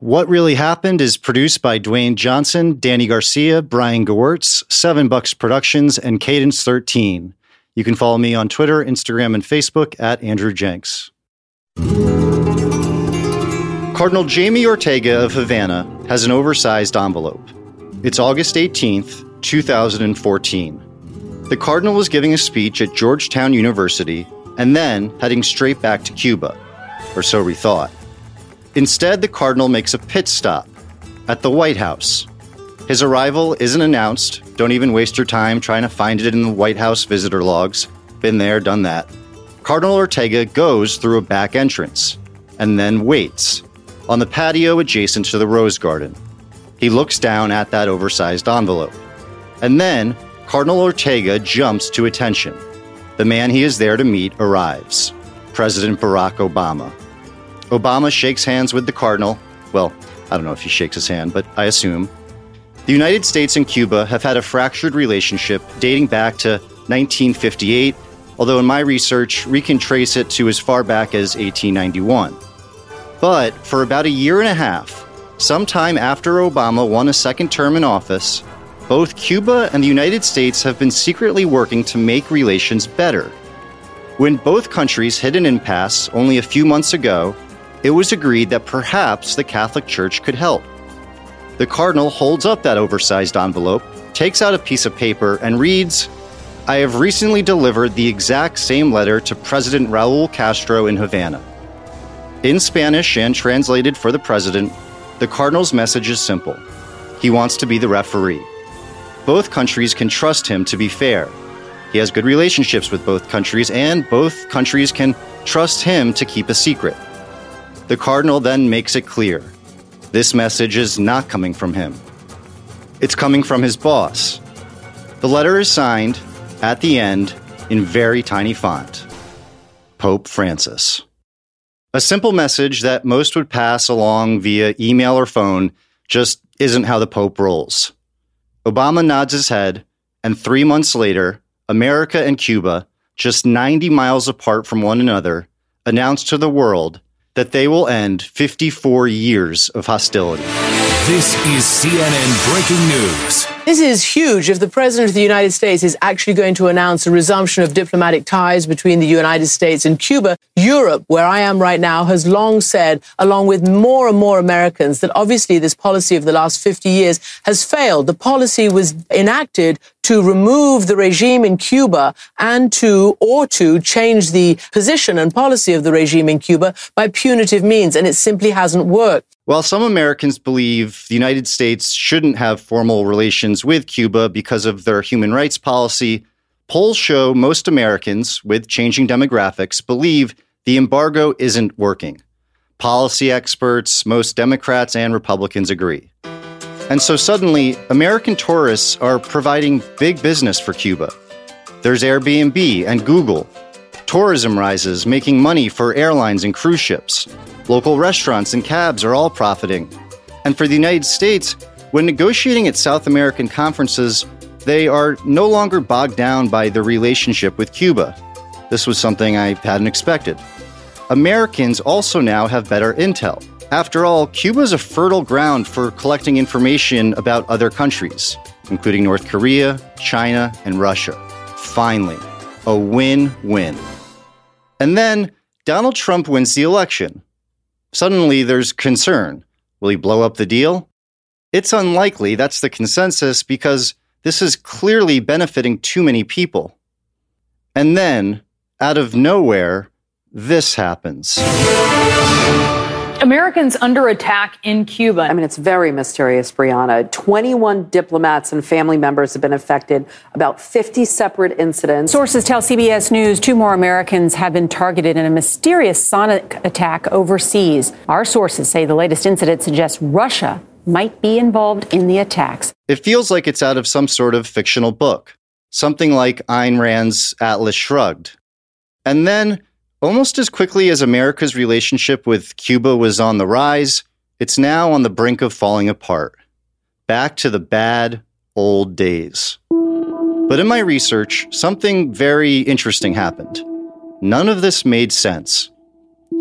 What Really Happened is produced by Dwayne Johnson, Danny Garcia, Brian Gewirtz, Seven Bucks Productions, and Cadence 13. You can follow me on Twitter, Instagram, and Facebook at Andrew Jenks. Cardinal Jaime Ortega of Havana has an oversized envelope. It's August 18th, 2014. The Cardinal was giving a speech at Georgetown University and then heading straight back to Cuba, or so we thought. Instead, the Cardinal makes a pit stop at the White House. His arrival isn't announced. Don't even waste your time trying to find it in the White House visitor logs. Been there, done that. Cardinal Ortega goes through a back entrance and then waits on the patio adjacent to the Rose Garden. He looks down at that oversized envelope. And then Cardinal Ortega jumps to attention. The man he is there to meet arrives President Barack Obama. Obama shakes hands with the Cardinal. Well, I don't know if he shakes his hand, but I assume. The United States and Cuba have had a fractured relationship dating back to 1958, although in my research, we can trace it to as far back as 1891. But for about a year and a half, sometime after Obama won a second term in office, both Cuba and the United States have been secretly working to make relations better. When both countries hit an impasse only a few months ago, it was agreed that perhaps the Catholic Church could help. The Cardinal holds up that oversized envelope, takes out a piece of paper, and reads I have recently delivered the exact same letter to President Raul Castro in Havana. In Spanish and translated for the President, the Cardinal's message is simple he wants to be the referee. Both countries can trust him to be fair. He has good relationships with both countries, and both countries can trust him to keep a secret. The Cardinal then makes it clear this message is not coming from him. It's coming from his boss. The letter is signed, at the end, in very tiny font Pope Francis. A simple message that most would pass along via email or phone just isn't how the Pope rolls. Obama nods his head, and three months later, America and Cuba, just 90 miles apart from one another, announced to the world that they will end 54 years of hostility. This is CNN Breaking News. This is huge. If the President of the United States is actually going to announce a resumption of diplomatic ties between the United States and Cuba, Europe, where I am right now, has long said, along with more and more Americans, that obviously this policy of the last 50 years has failed. The policy was enacted to remove the regime in Cuba and to, or to change the position and policy of the regime in Cuba by punitive means, and it simply hasn't worked. While some Americans believe the United States shouldn't have formal relations with Cuba because of their human rights policy, polls show most Americans with changing demographics believe the embargo isn't working. Policy experts, most Democrats and Republicans agree. And so suddenly, American tourists are providing big business for Cuba. There's Airbnb and Google. Tourism rises, making money for airlines and cruise ships. Local restaurants and cabs are all profiting. And for the United States, when negotiating at South American conferences, they are no longer bogged down by the relationship with Cuba. This was something I hadn't expected. Americans also now have better intel. After all, Cuba is a fertile ground for collecting information about other countries, including North Korea, China, and Russia. Finally, a win win. And then Donald Trump wins the election. Suddenly, there's concern. Will he blow up the deal? It's unlikely, that's the consensus, because this is clearly benefiting too many people. And then, out of nowhere, this happens. Americans under attack in Cuba. I mean, it's very mysterious, Brianna. 21 diplomats and family members have been affected, about 50 separate incidents. Sources tell CBS News two more Americans have been targeted in a mysterious sonic attack overseas. Our sources say the latest incident suggests Russia might be involved in the attacks. It feels like it's out of some sort of fictional book, something like Ayn Rand's Atlas Shrugged. And then Almost as quickly as America's relationship with Cuba was on the rise, it's now on the brink of falling apart. Back to the bad old days. But in my research, something very interesting happened. None of this made sense.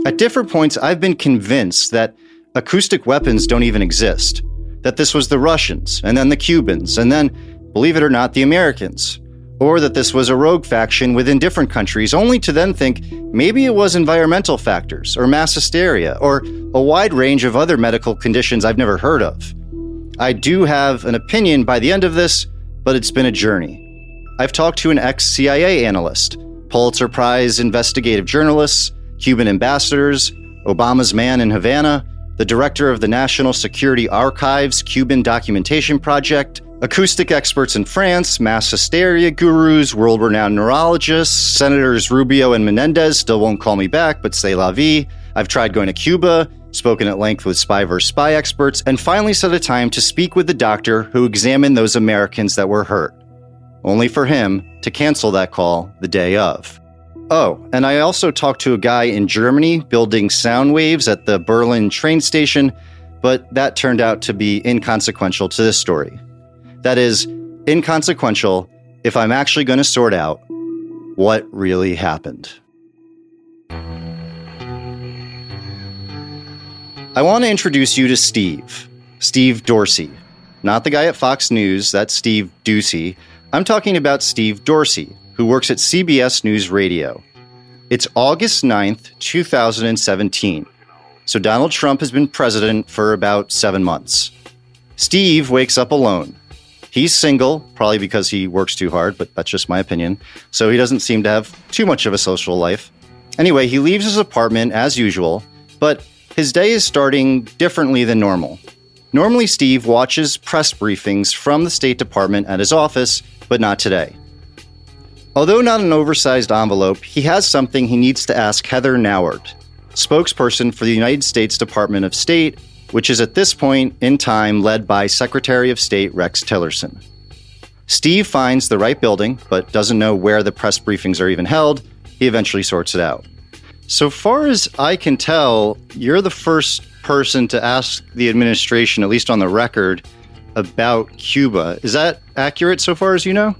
At different points, I've been convinced that acoustic weapons don't even exist, that this was the Russians, and then the Cubans, and then, believe it or not, the Americans, or that this was a rogue faction within different countries, only to then think maybe it was environmental factors, or mass hysteria, or a wide range of other medical conditions I've never heard of. I do have an opinion by the end of this, but it's been a journey. I've talked to an ex CIA analyst, Pulitzer Prize investigative journalists, Cuban ambassadors, Obama's man in Havana, the director of the National Security Archives Cuban Documentation Project, acoustic experts in France, mass hysteria gurus, world renowned neurologists, Senators Rubio and Menendez still won't call me back, but say la vie. I've tried going to Cuba, spoken at length with spy versus spy experts, and finally set a time to speak with the doctor who examined those Americans that were hurt. Only for him to cancel that call the day of. Oh, and I also talked to a guy in Germany building sound waves at the Berlin train station, but that turned out to be inconsequential to this story. That is, inconsequential if I'm actually going to sort out what really happened. I want to introduce you to Steve, Steve Dorsey. Not the guy at Fox News, that's Steve Doocy. I'm talking about Steve Dorsey, who works at CBS News Radio. It's August 9th, 2017. So Donald Trump has been president for about seven months. Steve wakes up alone. He's single, probably because he works too hard, but that's just my opinion. So he doesn't seem to have too much of a social life. Anyway, he leaves his apartment as usual, but his day is starting differently than normal. Normally, Steve watches press briefings from the State Department at his office, but not today. Although not an oversized envelope, he has something he needs to ask Heather Nauert, spokesperson for the United States Department of State, which is at this point in time led by Secretary of State Rex Tillerson. Steve finds the right building, but doesn't know where the press briefings are even held. He eventually sorts it out. So far as I can tell, you're the first person to ask the administration, at least on the record, about Cuba. Is that accurate so far as you know?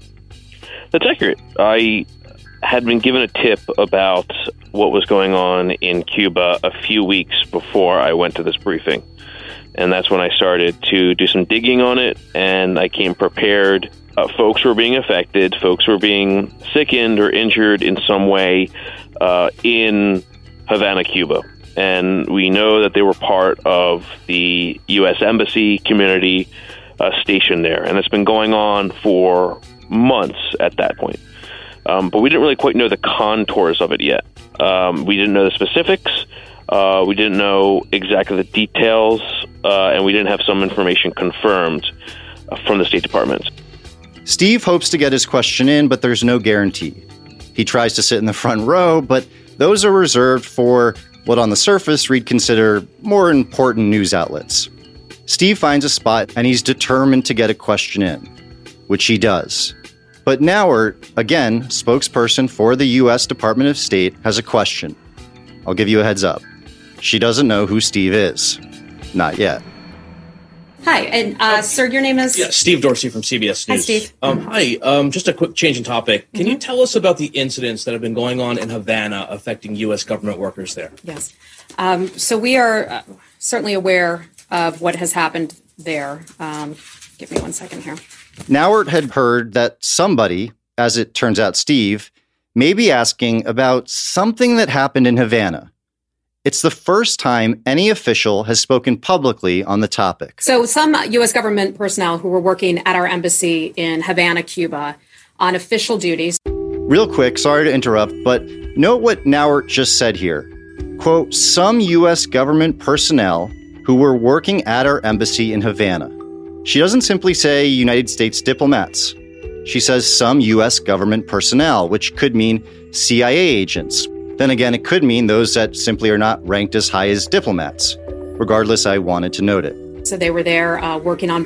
That's accurate. I had been given a tip about what was going on in Cuba a few weeks before I went to this briefing. And that's when I started to do some digging on it, and I came prepared. Uh, folks were being affected, folks were being sickened or injured in some way uh, in Havana, Cuba. And we know that they were part of the U.S. Embassy community uh, stationed there. And it's been going on for months at that point. Um, but we didn't really quite know the contours of it yet. Um, we didn't know the specifics. Uh, we didn't know exactly the details, uh, and we didn't have some information confirmed uh, from the State Department. Steve hopes to get his question in, but there's no guarantee. He tries to sit in the front row, but those are reserved for what on the surface we'd consider more important news outlets. Steve finds a spot and he's determined to get a question in, which he does. But Nauert, again, spokesperson for the U.S. Department of State, has a question. I'll give you a heads up. She doesn't know who Steve is. Not yet. Hi, and uh, sir, your name is? Yeah, Steve Dorsey from CBS News. Hi, Steve. Um, hi, um, just a quick change in topic. Can you tell us about the incidents that have been going on in Havana affecting U.S. government workers there? Yes. Um, so we are uh, certainly aware of what has happened there. Um, give me one second here. Nauert had heard that somebody, as it turns out, Steve, may be asking about something that happened in Havana. It's the first time any official has spoken publicly on the topic. So some U.S. government personnel who were working at our embassy in Havana, Cuba, on official duties. Real quick, sorry to interrupt, but note what Nauert just said here. Quote, some U.S. government personnel who were working at our embassy in Havana. She doesn't simply say United States diplomats. She says some U.S. government personnel, which could mean CIA agents. Then again, it could mean those that simply are not ranked as high as diplomats. Regardless, I wanted to note it. So they were there uh, working on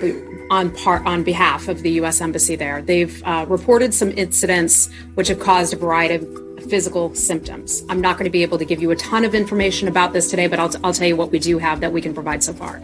on part on behalf of the U.S. embassy there. They've uh, reported some incidents which have caused a variety of physical symptoms. I'm not going to be able to give you a ton of information about this today, but I'll, I'll tell you what we do have that we can provide so far.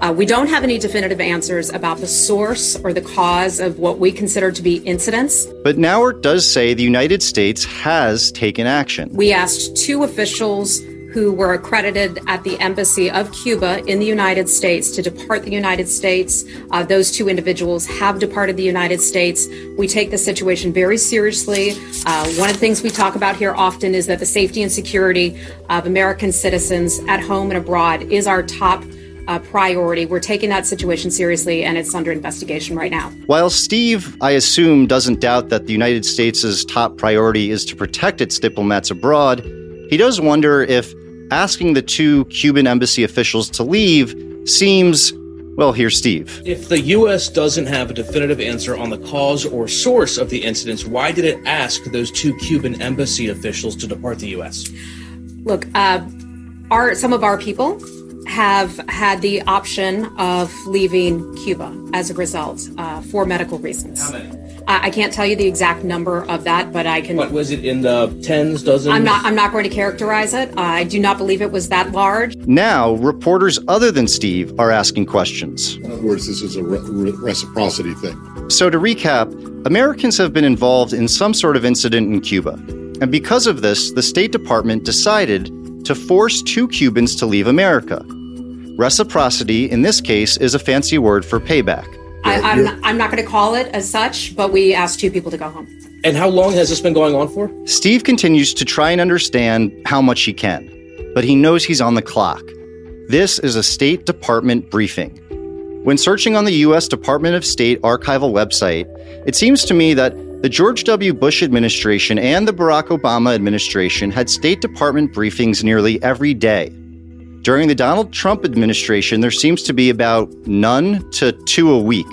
Uh, we don't have any definitive answers about the source or the cause of what we consider to be incidents. But Nauert does say the United States has taken action. We asked two officials who were accredited at the Embassy of Cuba in the United States to depart the United States. Uh, those two individuals have departed the United States. We take the situation very seriously. Uh, one of the things we talk about here often is that the safety and security of American citizens at home and abroad is our top uh, priority. We're taking that situation seriously, and it's under investigation right now. While Steve, I assume, doesn't doubt that the United States' top priority is to protect its diplomats abroad, he does wonder if asking the two Cuban embassy officials to leave seems well, here's Steve. If the U.S. doesn't have a definitive answer on the cause or source of the incidents, why did it ask those two Cuban embassy officials to depart the U.S.? Look, uh, our some of our people have had the option of leaving Cuba as a result uh, for medical reasons. How many? I can't tell you the exact number of that, but I can. What was it in the tens, dozens? I'm not. I'm not going to characterize it. Uh, I do not believe it was that large. Now, reporters other than Steve are asking questions. In other words, this is a re- reciprocity thing. So, to recap, Americans have been involved in some sort of incident in Cuba, and because of this, the State Department decided to force two Cubans to leave America. Reciprocity, in this case, is a fancy word for payback. I, I'm not, I'm not going to call it as such, but we asked two people to go home. And how long has this been going on for? Steve continues to try and understand how much he can, but he knows he's on the clock. This is a State Department briefing. When searching on the U.S. Department of State archival website, it seems to me that the George W. Bush administration and the Barack Obama administration had State Department briefings nearly every day. During the Donald Trump administration, there seems to be about none to two a week.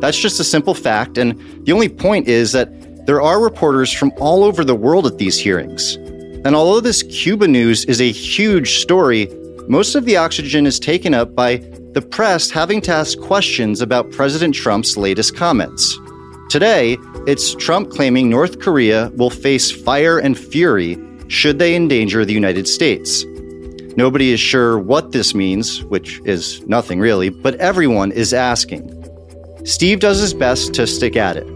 That's just a simple fact, and the only point is that there are reporters from all over the world at these hearings. And although this Cuba news is a huge story, most of the oxygen is taken up by the press having to ask questions about President Trump's latest comments. Today, it's Trump claiming North Korea will face fire and fury should they endanger the United States. Nobody is sure what this means, which is nothing really, but everyone is asking. Steve does his best to stick at it.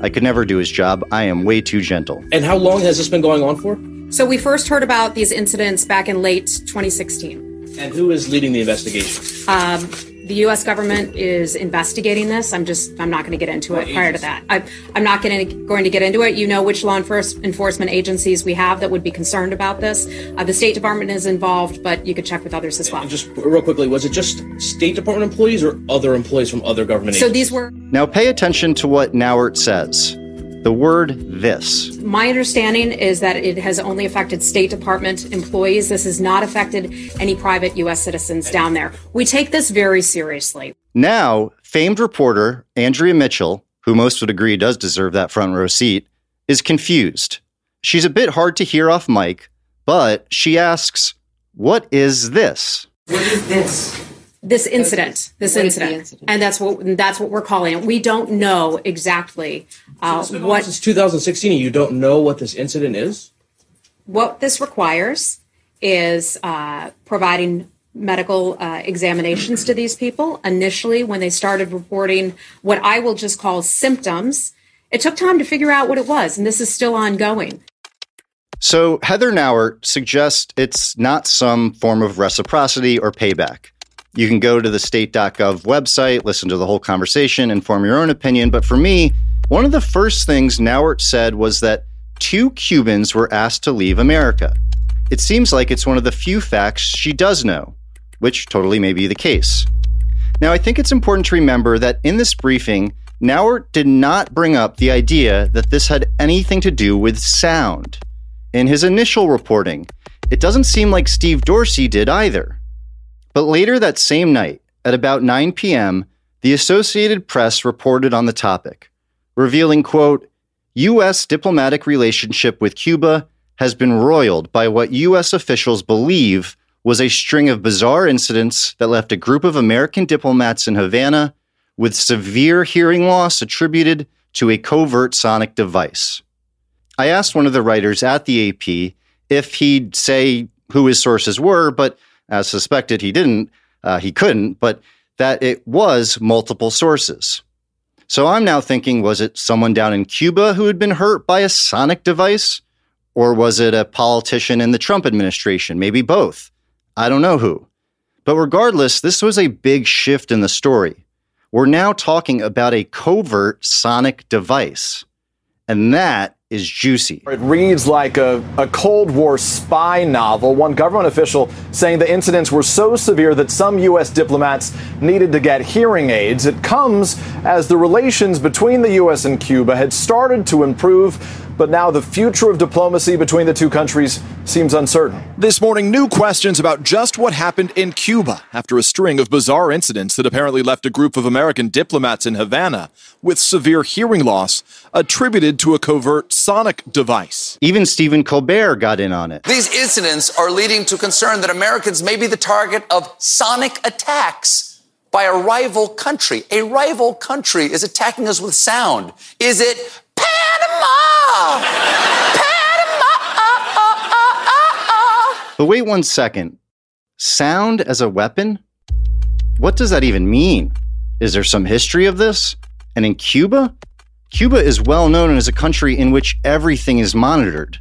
I could never do his job. I am way too gentle. And how long has this been going on for? So we first heard about these incidents back in late 2016. And who is leading the investigation? Um, the U.S. government is investigating this. I'm just, I'm not going to get into it prior to that. I, I'm not going to, going to get into it. You know which law enforcement agencies we have that would be concerned about this. Uh, the State Department is involved, but you could check with others as well. And just real quickly, was it just State Department employees or other employees from other government so agencies? these were. Now pay attention to what Nauert says. The word this. My understanding is that it has only affected State Department employees. This has not affected any private U.S. citizens down there. We take this very seriously. Now, famed reporter Andrea Mitchell, who most would agree does deserve that front row seat, is confused. She's a bit hard to hear off mic, but she asks, What is this? What is this? This incident, this What is incident. incident? and that's what that's what we're calling it. We don't know exactly uh, It's been going on what since 2016, and you don't know what this incident is? what this requires is uh, providing medical uh, examinations to these people. Initially, when they started reporting what I will just call symptoms, it took time to figure out what it was, and this is still ongoing. So, Heather Nauert suggests it's not some form of reciprocity or payback. You can go to the state.gov website, listen to the whole conversation, and form your own opinion. But for me, one of the first things Nauert said was that two Cubans were asked to leave America. It seems like it's one of the few facts she does know, which totally may be the case. Now, I think it's important to remember that in this briefing, Nauert did not bring up the idea that this had anything to do with sound. In his initial reporting, it doesn't seem like Steve Dorsey did either. But later that same night, at about 9 p.m., the Associated Press reported on the topic, revealing, quote, U.S. diplomatic relationship with Cuba has been roiled by what U.S. officials believe was a string of bizarre incidents that left a group of American diplomats in Havana with severe hearing loss attributed to a covert sonic device. I asked one of the writers at the AP if he'd say who his sources were, but as suspected, he didn't. Uh, he couldn't, but that it was multiple sources. So I'm now thinking was it someone down in Cuba who had been hurt by a sonic device? Or was it a politician in the Trump administration? Maybe both. I don't know who. But regardless, this was a big shift in the story. We're now talking about a covert sonic device. And that is juicy. It reads like a, a Cold War spy novel. One government official saying the incidents were so severe that some U.S. diplomats needed to get hearing aids. It comes as the relations between the U.S. and Cuba had started to improve but now the future of diplomacy between the two countries seems uncertain. This morning, new questions about just what happened in Cuba after a string of bizarre incidents that apparently left a group of American diplomats in Havana with severe hearing loss attributed to a covert sonic device. Even Stephen Colbert got in on it. These incidents are leading to concern that Americans may be the target of sonic attacks by a rival country. A rival country is attacking us with sound. Is it Panama! Panama! But wait one second. Sound as a weapon? What does that even mean? Is there some history of this? And in Cuba? Cuba is well known as a country in which everything is monitored.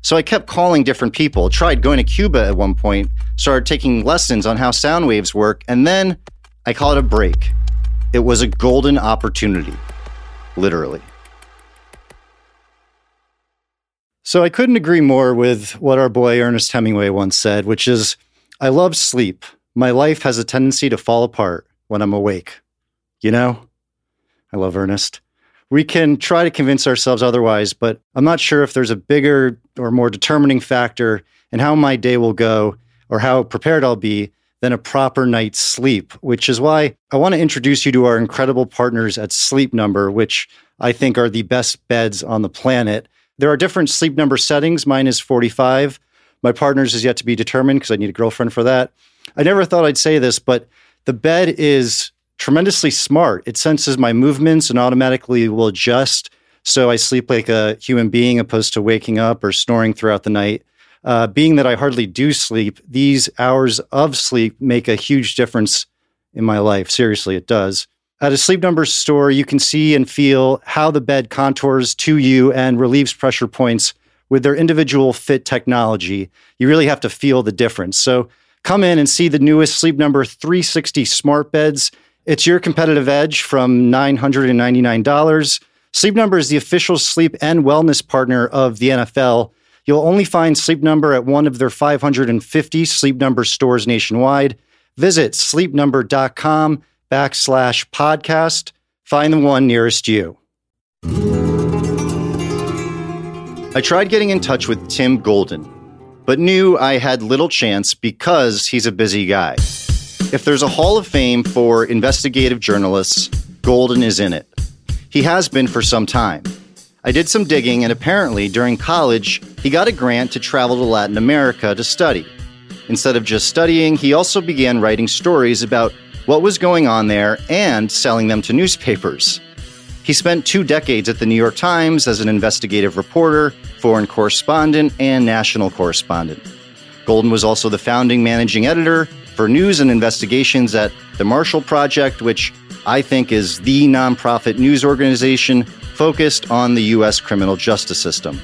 So I kept calling different people, tried going to Cuba at one point, started taking lessons on how sound waves work, and then I call it a break. It was a golden opportunity. Literally. So I couldn't agree more with what our boy Ernest Hemingway once said, which is I love sleep. My life has a tendency to fall apart when I'm awake. You know? I love Ernest. We can try to convince ourselves otherwise, but I'm not sure if there's a bigger or more determining factor in how my day will go or how prepared I'll be than a proper night's sleep, which is why I want to introduce you to our incredible partners at Sleep Number, which I think are the best beds on the planet. There are different sleep number settings. Mine is 45. My partner's is yet to be determined because I need a girlfriend for that. I never thought I'd say this, but the bed is tremendously smart. It senses my movements and automatically will adjust. So I sleep like a human being opposed to waking up or snoring throughout the night. Uh, being that I hardly do sleep, these hours of sleep make a huge difference in my life. Seriously, it does. At a Sleep Number store, you can see and feel how the bed contours to you and relieves pressure points with their individual fit technology. You really have to feel the difference. So come in and see the newest Sleep Number 360 smart beds. It's your competitive edge from $999. Sleep Number is the official sleep and wellness partner of the NFL. You'll only find Sleep Number at one of their 550 Sleep Number stores nationwide. Visit sleepnumber.com backslash podcast. Find the one nearest you. I tried getting in touch with Tim Golden, but knew I had little chance because he's a busy guy. If there's a Hall of Fame for investigative journalists, Golden is in it. He has been for some time. I did some digging, and apparently, during college, he got a grant to travel to Latin America to study. Instead of just studying, he also began writing stories about what was going on there and selling them to newspapers. He spent two decades at the New York Times as an investigative reporter, foreign correspondent, and national correspondent. Golden was also the founding managing editor for news and investigations at the Marshall Project, which I think is the nonprofit news organization focused on the U.S. criminal justice system.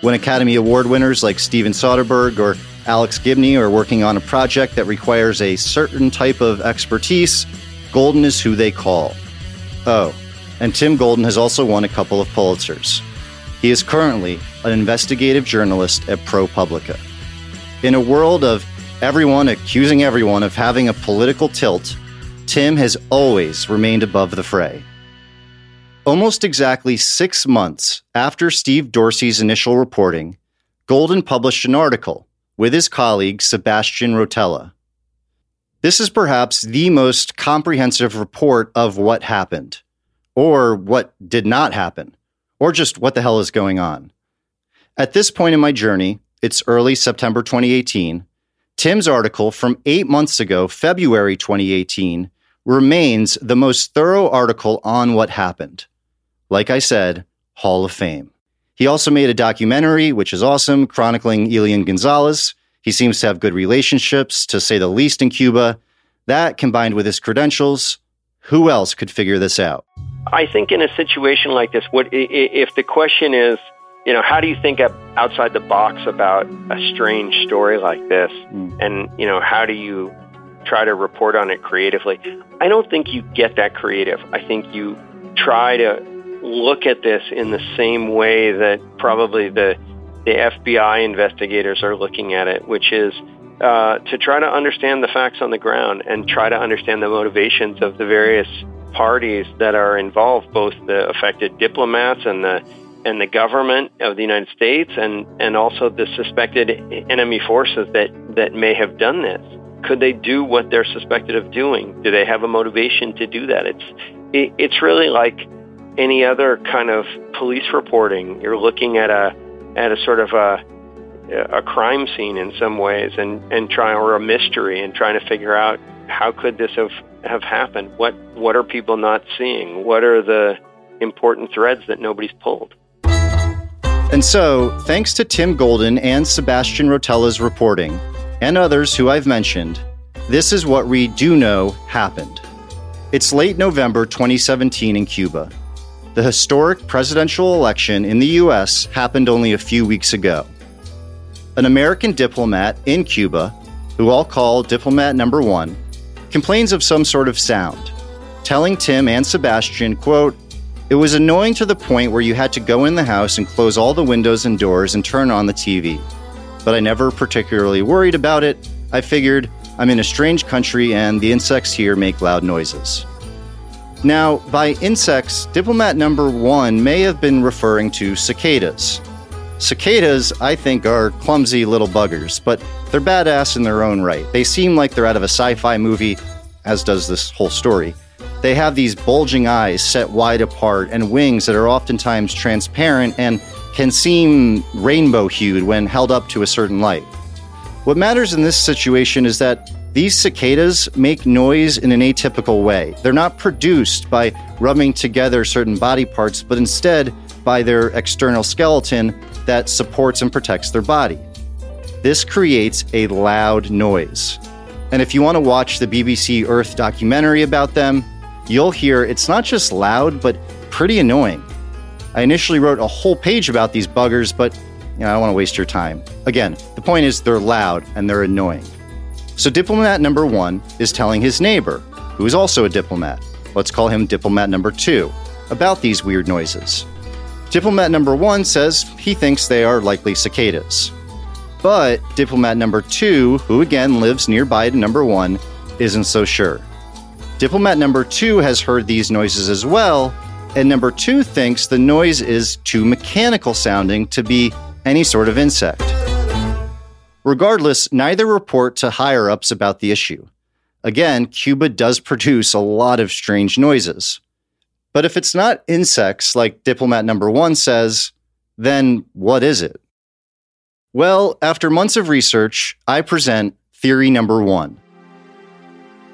When Academy Award winners like Steven Soderbergh or Alex Gibney are working on a project that requires a certain type of expertise, Golden is who they call. Oh, and Tim Golden has also won a couple of Pulitzers. He is currently an investigative journalist at ProPublica. In a world of everyone accusing everyone of having a political tilt, Tim has always remained above the fray. Almost exactly six months after Steve Dorsey's initial reporting, Golden published an article with his colleague Sebastian Rotella. This is perhaps the most comprehensive report of what happened, or what did not happen, or just what the hell is going on. At this point in my journey, it's early September 2018, Tim's article from eight months ago, February 2018, remains the most thorough article on what happened. Like I said, Hall of Fame. He also made a documentary, which is awesome, chronicling Elian Gonzalez. He seems to have good relationships, to say the least, in Cuba. That, combined with his credentials, who else could figure this out? I think in a situation like this, what if the question is, you know, how do you think outside the box about a strange story like this? Mm. And, you know, how do you try to report on it creatively? I don't think you get that creative. I think you try to look at this in the same way that probably the the FBI investigators are looking at it, which is uh, to try to understand the facts on the ground and try to understand the motivations of the various parties that are involved, both the affected diplomats and the and the government of the United States, and and also the suspected enemy forces that that may have done this. Could they do what they're suspected of doing? Do they have a motivation to do that? It's it, it's really like any other kind of police reporting. You're looking at a at a sort of a a crime scene in some ways and and trying or a mystery and trying to figure out how could this have have happened? What what are people not seeing? What are the important threads that nobody's pulled? And so thanks to tim golden and sebastian rotella's reporting and others who i've mentioned this is what we do know happened. It's late november 2017 in cuba the historic presidential election in the U.S. happened only a few weeks ago. An American diplomat in Cuba, who I'll call Diplomat Number One, complains of some sort of sound, telling Tim and Sebastian, quote, It was annoying to the point where you had to go in the house and close all the windows and doors and turn on the TV. But I never particularly worried about it. I figured I'm in a strange country and the insects here make loud noises. Now, by insects, diplomat number one may have been referring to cicadas. Cicadas, I think, are clumsy little buggers, but they're badass in their own right. They seem like they're out of a sci fi movie, as does this whole story. They have these bulging eyes set wide apart and wings that are oftentimes transparent and can seem rainbow hued when held up to a certain light. What matters in this situation is that these cicadas make noise in an atypical way. They're not produced by rubbing together certain body parts, but instead by their external skeleton that supports and protects their body. This creates a loud noise. And if you want to watch the BBC Earth documentary about them, you'll hear it's not just loud, but pretty annoying. I initially wrote a whole page about these buggers, but you know, I don't want to waste your time. Again, the point is they're loud and they're annoying. So, diplomat number one is telling his neighbor, who is also a diplomat, let's call him diplomat number two, about these weird noises. Diplomat number one says he thinks they are likely cicadas. But diplomat number two, who again lives nearby to number one, isn't so sure. Diplomat number two has heard these noises as well, and number two thinks the noise is too mechanical sounding to be any sort of insect. Regardless, neither report to higher ups about the issue. Again, Cuba does produce a lot of strange noises. But if it's not insects, like diplomat number one says, then what is it? Well, after months of research, I present theory number one.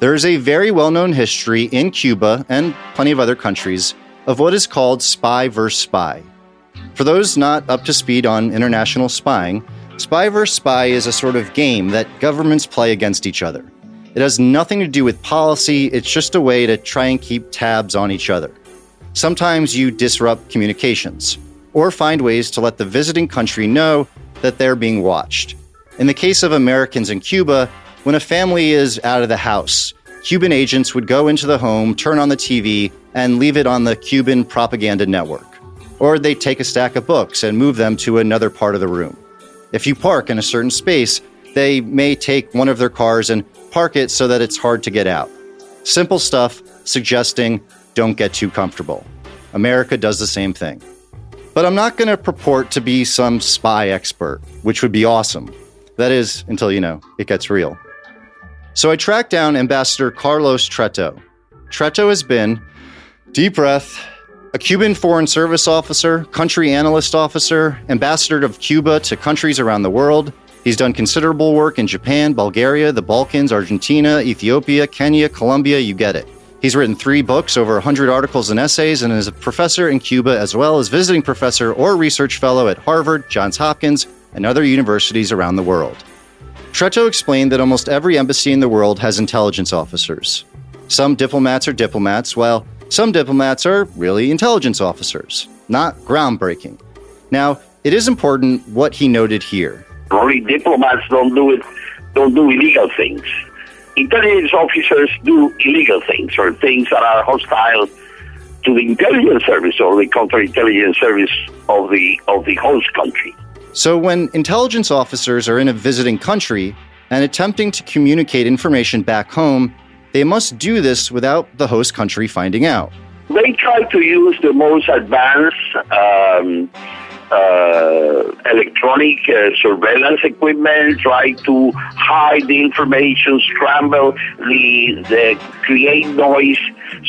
There is a very well known history in Cuba and plenty of other countries of what is called spy versus spy. For those not up to speed on international spying, Spy vs. Spy is a sort of game that governments play against each other. It has nothing to do with policy, it's just a way to try and keep tabs on each other. Sometimes you disrupt communications, or find ways to let the visiting country know that they're being watched. In the case of Americans in Cuba, when a family is out of the house, Cuban agents would go into the home, turn on the TV, and leave it on the Cuban propaganda network. Or they'd take a stack of books and move them to another part of the room. If you park in a certain space, they may take one of their cars and park it so that it's hard to get out. Simple stuff suggesting don't get too comfortable. America does the same thing. But I'm not going to purport to be some spy expert, which would be awesome. That is, until you know, it gets real. So I tracked down Ambassador Carlos Treto. Treto has been, deep breath, a Cuban Foreign Service officer, country analyst officer, ambassador of Cuba to countries around the world. He's done considerable work in Japan, Bulgaria, the Balkans, Argentina, Ethiopia, Kenya, Colombia, you get it. He's written three books, over 100 articles and essays, and is a professor in Cuba as well as visiting professor or research fellow at Harvard, Johns Hopkins, and other universities around the world. Treto explained that almost every embassy in the world has intelligence officers. Some diplomats are diplomats, while some diplomats are really intelligence officers, not groundbreaking. Now, it is important what he noted here. Only diplomats don't do it, don't do illegal things. Intelligence officers do illegal things or things that are hostile to the intelligence service or the counterintelligence service of the of the host country. So when intelligence officers are in a visiting country and attempting to communicate information back home, they must do this without the host country finding out. They try to use the most advanced um, uh, electronic uh, surveillance equipment, try to hide the information, scramble the, the create noise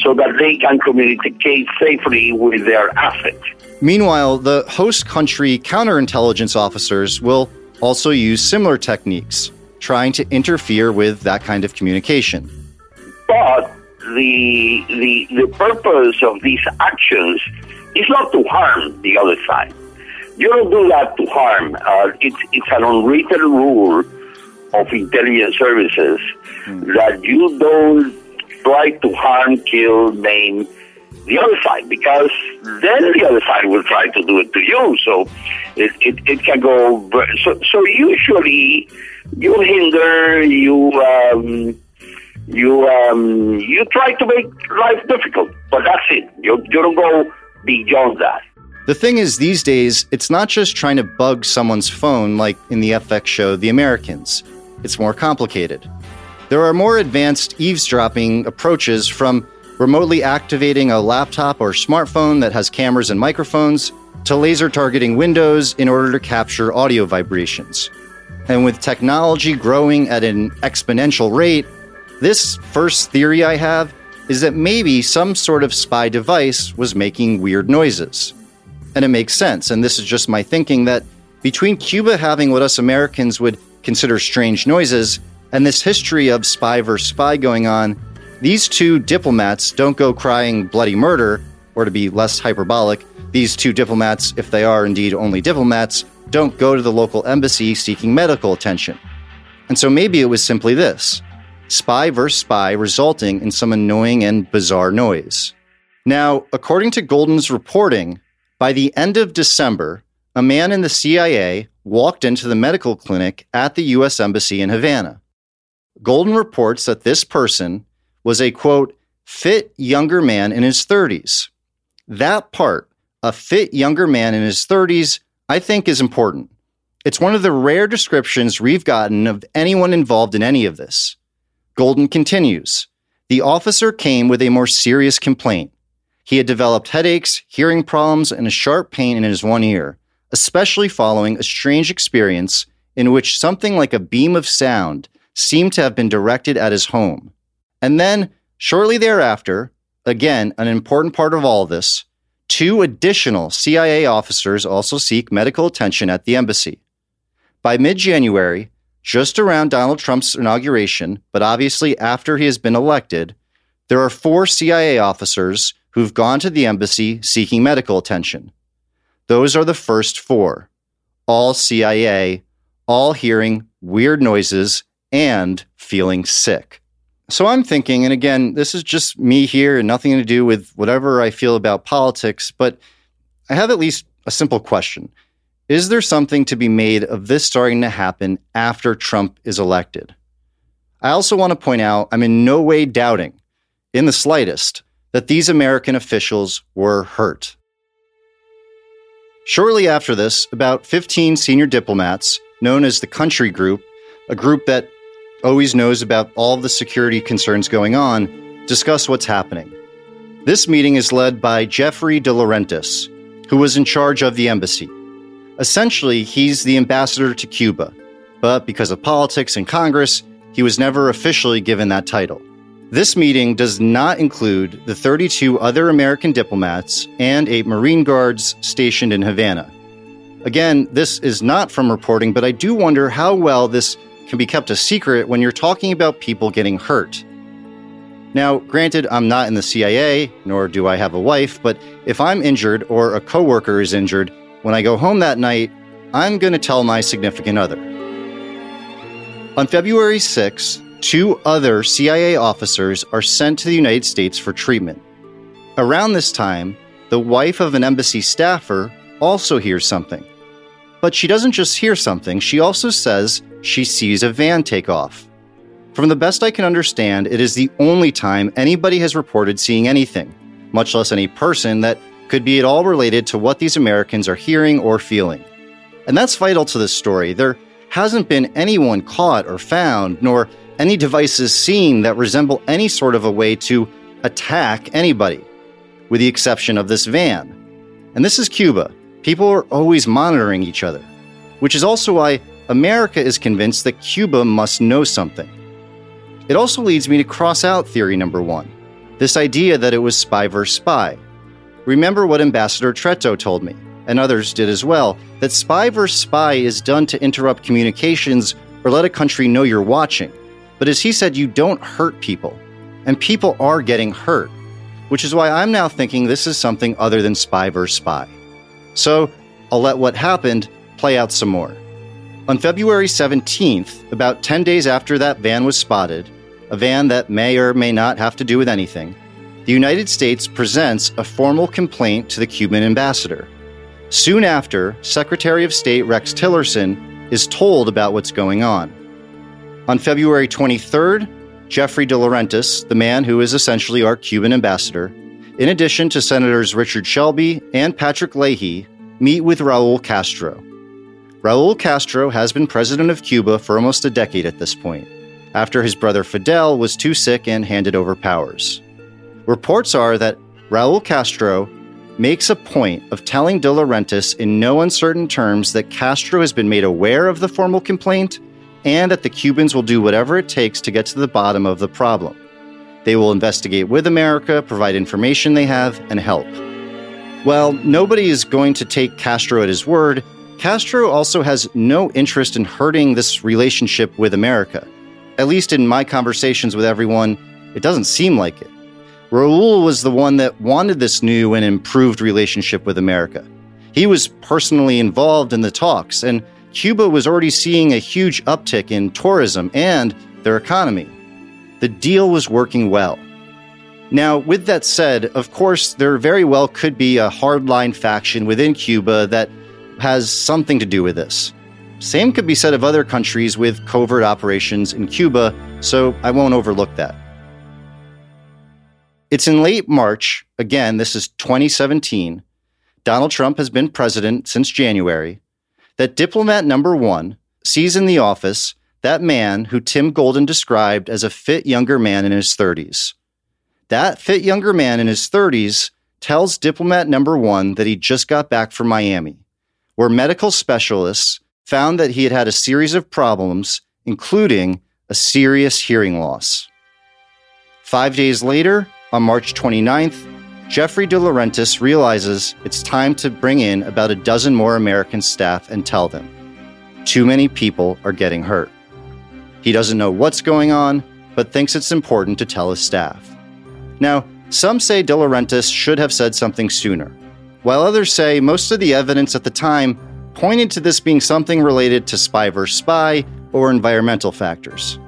so that they can communicate safely with their assets. Meanwhile, the host country counterintelligence officers will also use similar techniques, trying to interfere with that kind of communication. But the, the, the purpose of these actions is not to harm the other side. You don't do that to harm. Uh, it's, it's an unwritten rule of intelligence services mm. that you don't try to harm, kill, maim the other side because then the other side will try to do it to you. So it, it, it can go. So, so usually you hinder, you um, you um, you try to make life difficult, but that's it. You, you don't go beyond that. The thing is, these days, it's not just trying to bug someone's phone like in the FX show The Americans. It's more complicated. There are more advanced eavesdropping approaches from remotely activating a laptop or smartphone that has cameras and microphones to laser targeting windows in order to capture audio vibrations. And with technology growing at an exponential rate, this first theory I have is that maybe some sort of spy device was making weird noises. And it makes sense. And this is just my thinking that between Cuba having what us Americans would consider strange noises and this history of spy versus spy going on, these two diplomats don't go crying bloody murder, or to be less hyperbolic, these two diplomats, if they are indeed only diplomats, don't go to the local embassy seeking medical attention. And so maybe it was simply this spy versus spy resulting in some annoying and bizarre noise. Now, according to Golden's reporting, by the end of December, a man in the CIA walked into the medical clinic at the U.S. Embassy in Havana. Golden reports that this person was a quote, fit younger man in his 30s. That part, a fit younger man in his 30s, I think is important. It's one of the rare descriptions we've gotten of anyone involved in any of this. Golden continues The officer came with a more serious complaint. He had developed headaches, hearing problems, and a sharp pain in his one ear, especially following a strange experience in which something like a beam of sound seemed to have been directed at his home. And then, shortly thereafter, again, an important part of all this, two additional CIA officers also seek medical attention at the embassy. By mid January, just around Donald Trump's inauguration, but obviously after he has been elected, there are four CIA officers who've gone to the embassy seeking medical attention. Those are the first four, all CIA, all hearing weird noises and feeling sick. So I'm thinking, and again, this is just me here and nothing to do with whatever I feel about politics, but I have at least a simple question. Is there something to be made of this starting to happen after Trump is elected? I also want to point out I'm in no way doubting, in the slightest, that these American officials were hurt. Shortly after this, about 15 senior diplomats, known as the Country Group, a group that always knows about all the security concerns going on, discuss what's happening. This meeting is led by Jeffrey DeLaurentis, who was in charge of the embassy. Essentially, he's the ambassador to Cuba, but because of politics and Congress, he was never officially given that title. This meeting does not include the 32 other American diplomats and eight Marine Guards stationed in Havana. Again, this is not from reporting, but I do wonder how well this can be kept a secret when you're talking about people getting hurt. Now, granted, I'm not in the CIA, nor do I have a wife, but if I'm injured or a coworker is injured, when I go home that night, I'm going to tell my significant other. On February 6, two other CIA officers are sent to the United States for treatment. Around this time, the wife of an embassy staffer also hears something. But she doesn't just hear something, she also says she sees a van take off. From the best I can understand, it is the only time anybody has reported seeing anything, much less any person that could be at all related to what these Americans are hearing or feeling. And that's vital to this story. There hasn't been anyone caught or found, nor any devices seen that resemble any sort of a way to attack anybody, with the exception of this van. And this is Cuba. People are always monitoring each other, which is also why America is convinced that Cuba must know something. It also leads me to cross out theory number one this idea that it was spy versus spy. Remember what Ambassador Tretto told me, and others did as well, that spy versus spy is done to interrupt communications or let a country know you're watching. But as he said, you don't hurt people, and people are getting hurt, which is why I'm now thinking this is something other than spy versus spy. So I'll let what happened play out some more. On February 17th, about 10 days after that van was spotted, a van that may or may not have to do with anything, the United States presents a formal complaint to the Cuban ambassador. Soon after, Secretary of State Rex Tillerson is told about what's going on. On February 23rd, Jeffrey DeLaurentis, the man who is essentially our Cuban ambassador, in addition to Senators Richard Shelby and Patrick Leahy, meet with Raul Castro. Raul Castro has been president of Cuba for almost a decade at this point after his brother Fidel was too sick and handed over powers. Reports are that Raul Castro makes a point of telling DeLaurentis in no uncertain terms that Castro has been made aware of the formal complaint and that the Cubans will do whatever it takes to get to the bottom of the problem. They will investigate with America, provide information they have, and help. Well, nobody is going to take Castro at his word. Castro also has no interest in hurting this relationship with America at least in my conversations with everyone, it doesn't seem like it. Raul was the one that wanted this new and improved relationship with America. He was personally involved in the talks, and Cuba was already seeing a huge uptick in tourism and their economy. The deal was working well. Now, with that said, of course, there very well could be a hardline faction within Cuba that has something to do with this. Same could be said of other countries with covert operations in Cuba, so I won't overlook that. It's in late March, again, this is 2017, Donald Trump has been president since January, that diplomat number one sees in the office that man who Tim Golden described as a fit younger man in his 30s. That fit younger man in his 30s tells diplomat number one that he just got back from Miami, where medical specialists found that he had had a series of problems, including a serious hearing loss. Five days later, on March 29th, Jeffrey DeLaurentis realizes it's time to bring in about a dozen more American staff and tell them too many people are getting hurt. He doesn't know what's going on, but thinks it's important to tell his staff. Now, some say DeLaurentis should have said something sooner, while others say most of the evidence at the time pointed to this being something related to spy versus spy or environmental factors.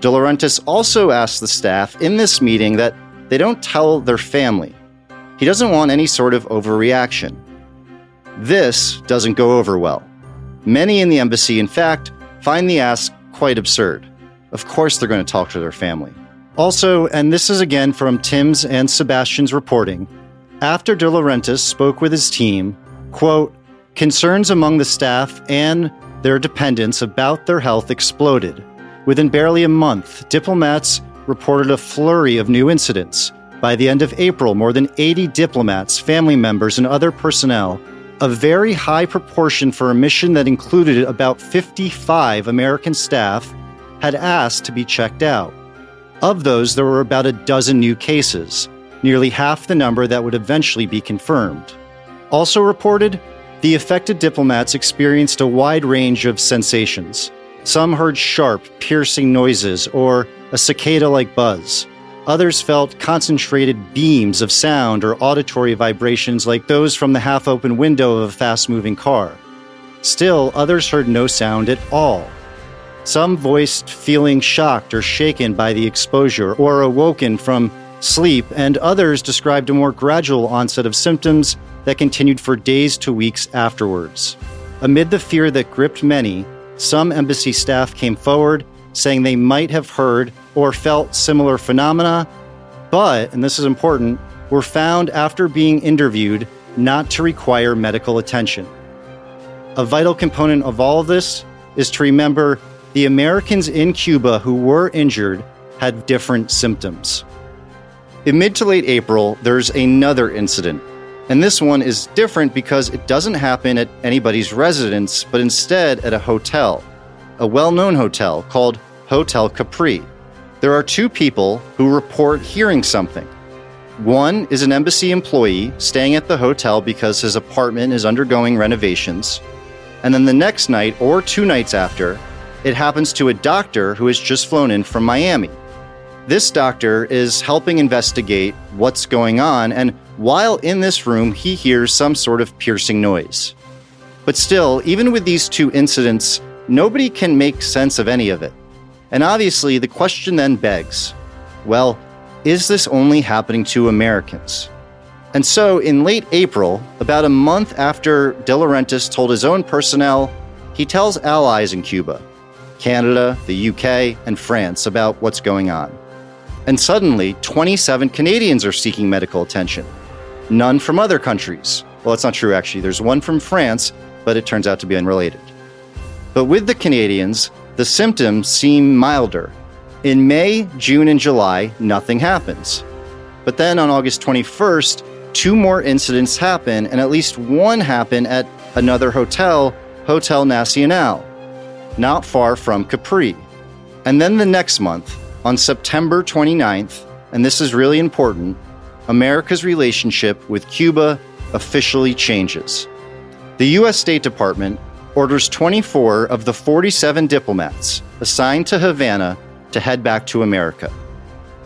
DeLaurentis also asked the staff in this meeting that they don't tell their family. He doesn't want any sort of overreaction. This doesn't go over well. Many in the embassy, in fact, find the ask quite absurd. Of course, they're going to talk to their family. Also, and this is again from Tim's and Sebastian's reporting, after DeLaurentis spoke with his team, quote, Concerns among the staff and their dependents about their health exploded. Within barely a month, diplomats reported a flurry of new incidents. By the end of April, more than 80 diplomats, family members, and other personnel, a very high proportion for a mission that included about 55 American staff, had asked to be checked out. Of those, there were about a dozen new cases, nearly half the number that would eventually be confirmed. Also reported, the affected diplomats experienced a wide range of sensations. Some heard sharp, piercing noises or a cicada like buzz. Others felt concentrated beams of sound or auditory vibrations like those from the half open window of a fast moving car. Still, others heard no sound at all. Some voiced feeling shocked or shaken by the exposure or awoken from sleep, and others described a more gradual onset of symptoms that continued for days to weeks afterwards. Amid the fear that gripped many, some embassy staff came forward saying they might have heard or felt similar phenomena, but, and this is important, were found after being interviewed not to require medical attention. A vital component of all of this is to remember the Americans in Cuba who were injured had different symptoms. In mid to late April, there's another incident. And this one is different because it doesn't happen at anybody's residence, but instead at a hotel, a well known hotel called Hotel Capri. There are two people who report hearing something. One is an embassy employee staying at the hotel because his apartment is undergoing renovations. And then the next night, or two nights after, it happens to a doctor who has just flown in from Miami. This doctor is helping investigate what's going on, and while in this room, he hears some sort of piercing noise. But still, even with these two incidents, nobody can make sense of any of it. And obviously, the question then begs well, is this only happening to Americans? And so, in late April, about a month after DeLaurentis told his own personnel, he tells allies in Cuba, Canada, the UK, and France about what's going on. And suddenly, 27 Canadians are seeking medical attention. None from other countries. Well, that's not true, actually. There's one from France, but it turns out to be unrelated. But with the Canadians, the symptoms seem milder. In May, June, and July, nothing happens. But then on August 21st, two more incidents happen, and at least one happened at another hotel, Hotel Nacional, not far from Capri. And then the next month, on September 29th, and this is really important, America's relationship with Cuba officially changes. The U.S. State Department orders 24 of the 47 diplomats assigned to Havana to head back to America.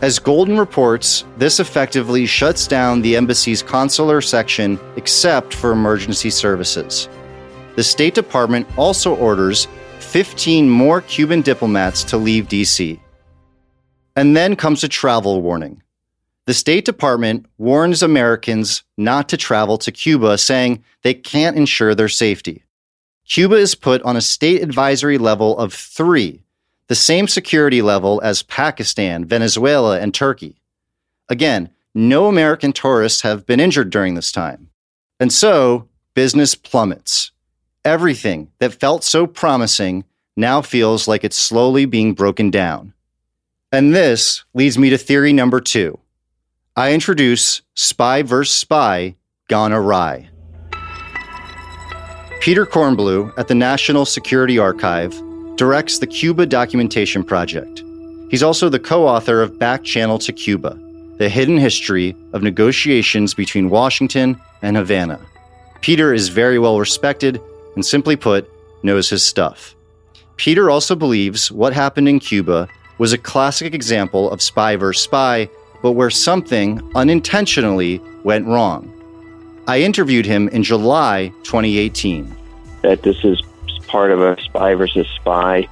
As Golden reports, this effectively shuts down the embassy's consular section except for emergency services. The State Department also orders 15 more Cuban diplomats to leave D.C. And then comes a travel warning. The State Department warns Americans not to travel to Cuba, saying they can't ensure their safety. Cuba is put on a state advisory level of three, the same security level as Pakistan, Venezuela, and Turkey. Again, no American tourists have been injured during this time. And so, business plummets. Everything that felt so promising now feels like it's slowly being broken down. And this leads me to theory number two. I introduce Spy vs. Spy Gone Awry. Peter Kornbluh at the National Security Archive directs the Cuba Documentation Project. He's also the co author of Back Channel to Cuba The Hidden History of Negotiations Between Washington and Havana. Peter is very well respected and, simply put, knows his stuff. Peter also believes what happened in Cuba was a classic example of spy versus spy, but where something unintentionally went wrong. I interviewed him in July 2018. That this is part of a spy versus spy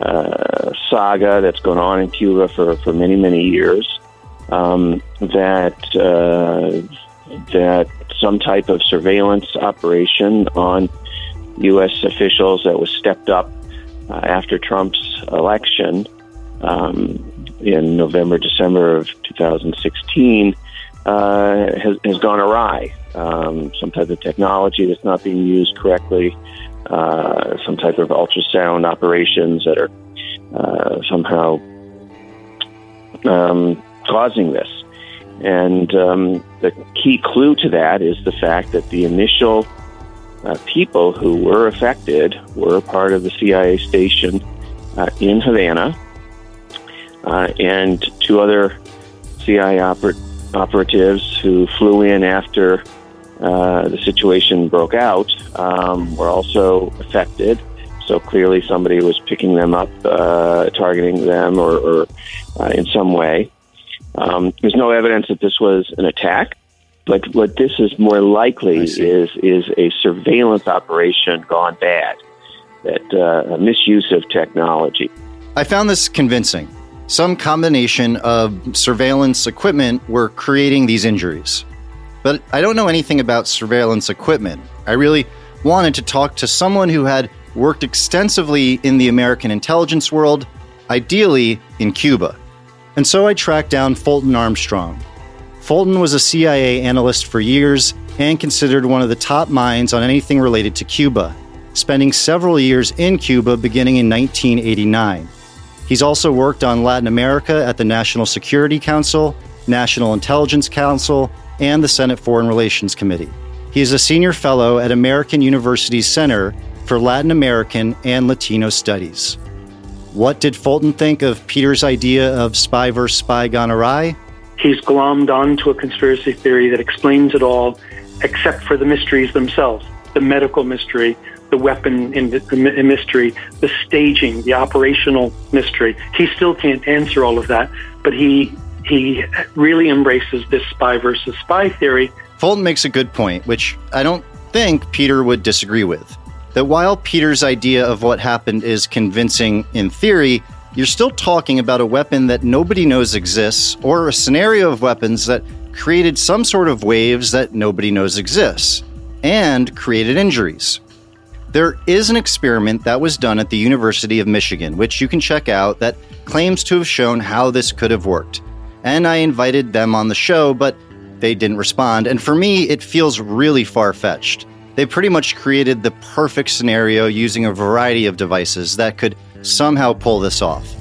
uh, saga that's gone on in Cuba for, for many, many years. Um, that uh, that some type of surveillance operation on U.S. officials that was stepped up uh, after Trump's election um, in November, December of 2016 uh, has, has gone awry. Um, some type of technology that's not being used correctly, uh, some type of ultrasound operations that are uh, somehow um, causing this. And um, the key clue to that is the fact that the initial uh, people who were affected were part of the CIA station uh, in Havana uh, and two other CIA oper- operatives who flew in after uh, the situation broke out um, were also affected. So clearly, somebody was picking them up, uh, targeting them, or, or uh, in some way. Um, there's no evidence that this was an attack, but what this is more likely is is a surveillance operation gone bad, that uh, a misuse of technology. I found this convincing some combination of surveillance equipment were creating these injuries. But I don't know anything about surveillance equipment. I really wanted to talk to someone who had worked extensively in the American intelligence world, ideally in Cuba. And so I tracked down Fulton Armstrong. Fulton was a CIA analyst for years and considered one of the top minds on anything related to Cuba, spending several years in Cuba beginning in 1989. He's also worked on Latin America at the National Security Council, National Intelligence Council, and the Senate Foreign Relations Committee. He is a senior fellow at American University's Center for Latin American and Latino Studies. What did Fulton think of Peter's idea of spy versus spy gone awry? He's glommed onto a conspiracy theory that explains it all, except for the mysteries themselves the medical mystery, the weapon in the, the mystery, the staging, the operational mystery. He still can't answer all of that, but he he really embraces this spy versus spy theory. Fulton makes a good point, which I don't think Peter would disagree with. That while Peter's idea of what happened is convincing in theory, you're still talking about a weapon that nobody knows exists, or a scenario of weapons that created some sort of waves that nobody knows exists, and created injuries. There is an experiment that was done at the University of Michigan, which you can check out, that claims to have shown how this could have worked. And I invited them on the show, but they didn't respond. And for me, it feels really far fetched. They pretty much created the perfect scenario using a variety of devices that could somehow pull this off.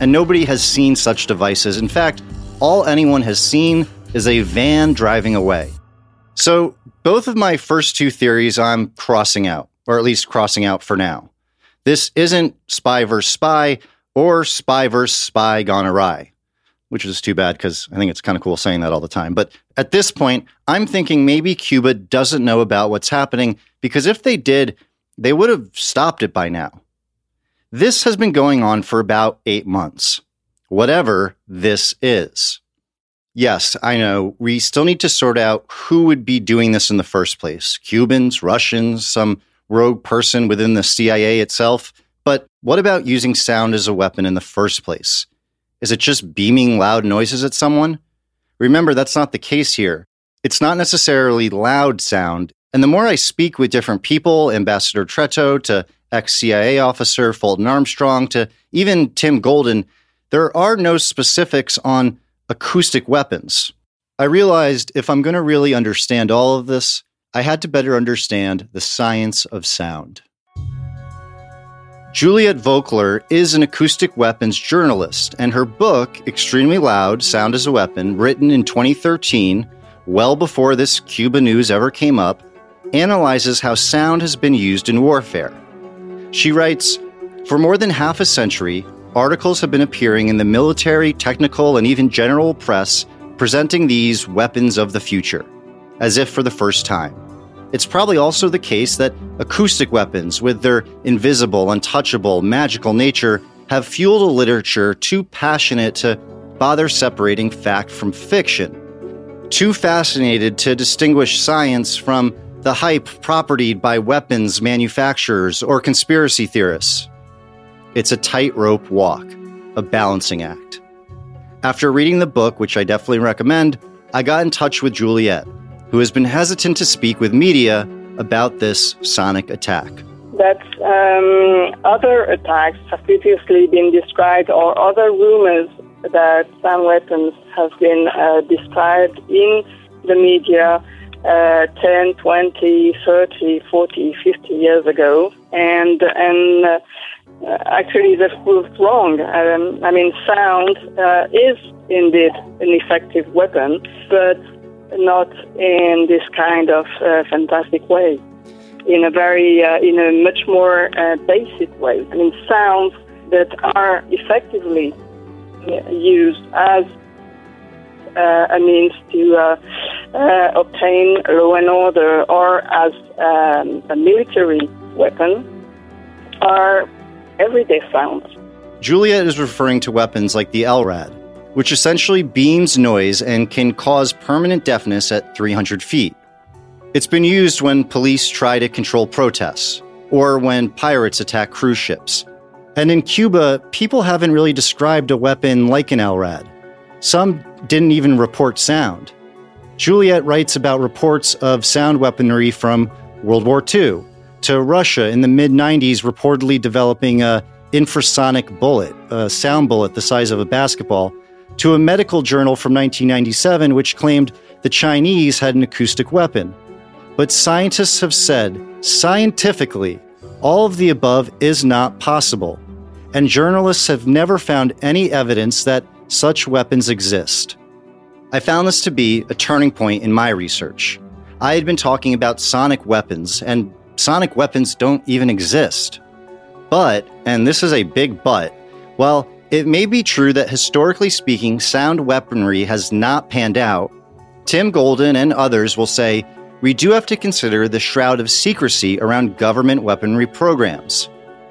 And nobody has seen such devices. In fact, all anyone has seen is a van driving away. So, both of my first two theories I'm crossing out or at least crossing out for now. This isn't spy versus spy or spy versus spy gone awry, which is too bad because I think it's kind of cool saying that all the time. But at this point, I'm thinking maybe Cuba doesn't know about what's happening because if they did, they would have stopped it by now. This has been going on for about eight months, whatever this is. Yes, I know. We still need to sort out who would be doing this in the first place Cubans, Russians, some rogue person within the CIA itself. But what about using sound as a weapon in the first place? Is it just beaming loud noises at someone? Remember, that's not the case here. It's not necessarily loud sound. And the more I speak with different people, Ambassador Tretto to ex CIA officer Fulton Armstrong to even Tim Golden, there are no specifics on acoustic weapons. I realized if I'm going to really understand all of this, I had to better understand the science of sound. Juliette Volcler is an acoustic weapons journalist, and her book, Extremely Loud Sound as a Weapon, written in 2013, well before this Cuba news ever came up, analyzes how sound has been used in warfare. She writes For more than half a century, articles have been appearing in the military, technical, and even general press presenting these weapons of the future as if for the first time. It's probably also the case that acoustic weapons, with their invisible, untouchable, magical nature, have fueled a literature too passionate to bother separating fact from fiction, too fascinated to distinguish science from the hype propertied by weapons manufacturers or conspiracy theorists. It's a tightrope walk, a balancing act. After reading the book, which I definitely recommend, I got in touch with Juliet, who has been hesitant to speak with media about this sonic attack. That um, other attacks have previously been described, or other rumors that sound weapons have been uh, described in the media uh, 10, 20, 30, 40, 50 years ago. And, and uh, actually, they've proved wrong. Um, I mean, sound uh, is indeed an effective weapon, but not in this kind of uh, fantastic way, in a very, uh, in a much more uh, basic way. I mean, sounds that are effectively uh, used as uh, a means to uh, obtain law and order or as um, a military weapon are everyday sounds. Juliet is referring to weapons like the LRAD, which essentially beams noise and can cause permanent deafness at 300 feet. It's been used when police try to control protests, or when pirates attack cruise ships. And in Cuba, people haven't really described a weapon like an LRAD. Some didn't even report sound. Juliet writes about reports of sound weaponry from World War II, to Russia in the mid 90s reportedly developing a infrasonic bullet, a sound bullet the size of a basketball, to a medical journal from 1997 which claimed the Chinese had an acoustic weapon. But scientists have said, scientifically, all of the above is not possible, and journalists have never found any evidence that such weapons exist. I found this to be a turning point in my research. I had been talking about sonic weapons, and sonic weapons don't even exist. But, and this is a big but, well, it may be true that historically speaking, sound weaponry has not panned out. Tim Golden and others will say we do have to consider the shroud of secrecy around government weaponry programs.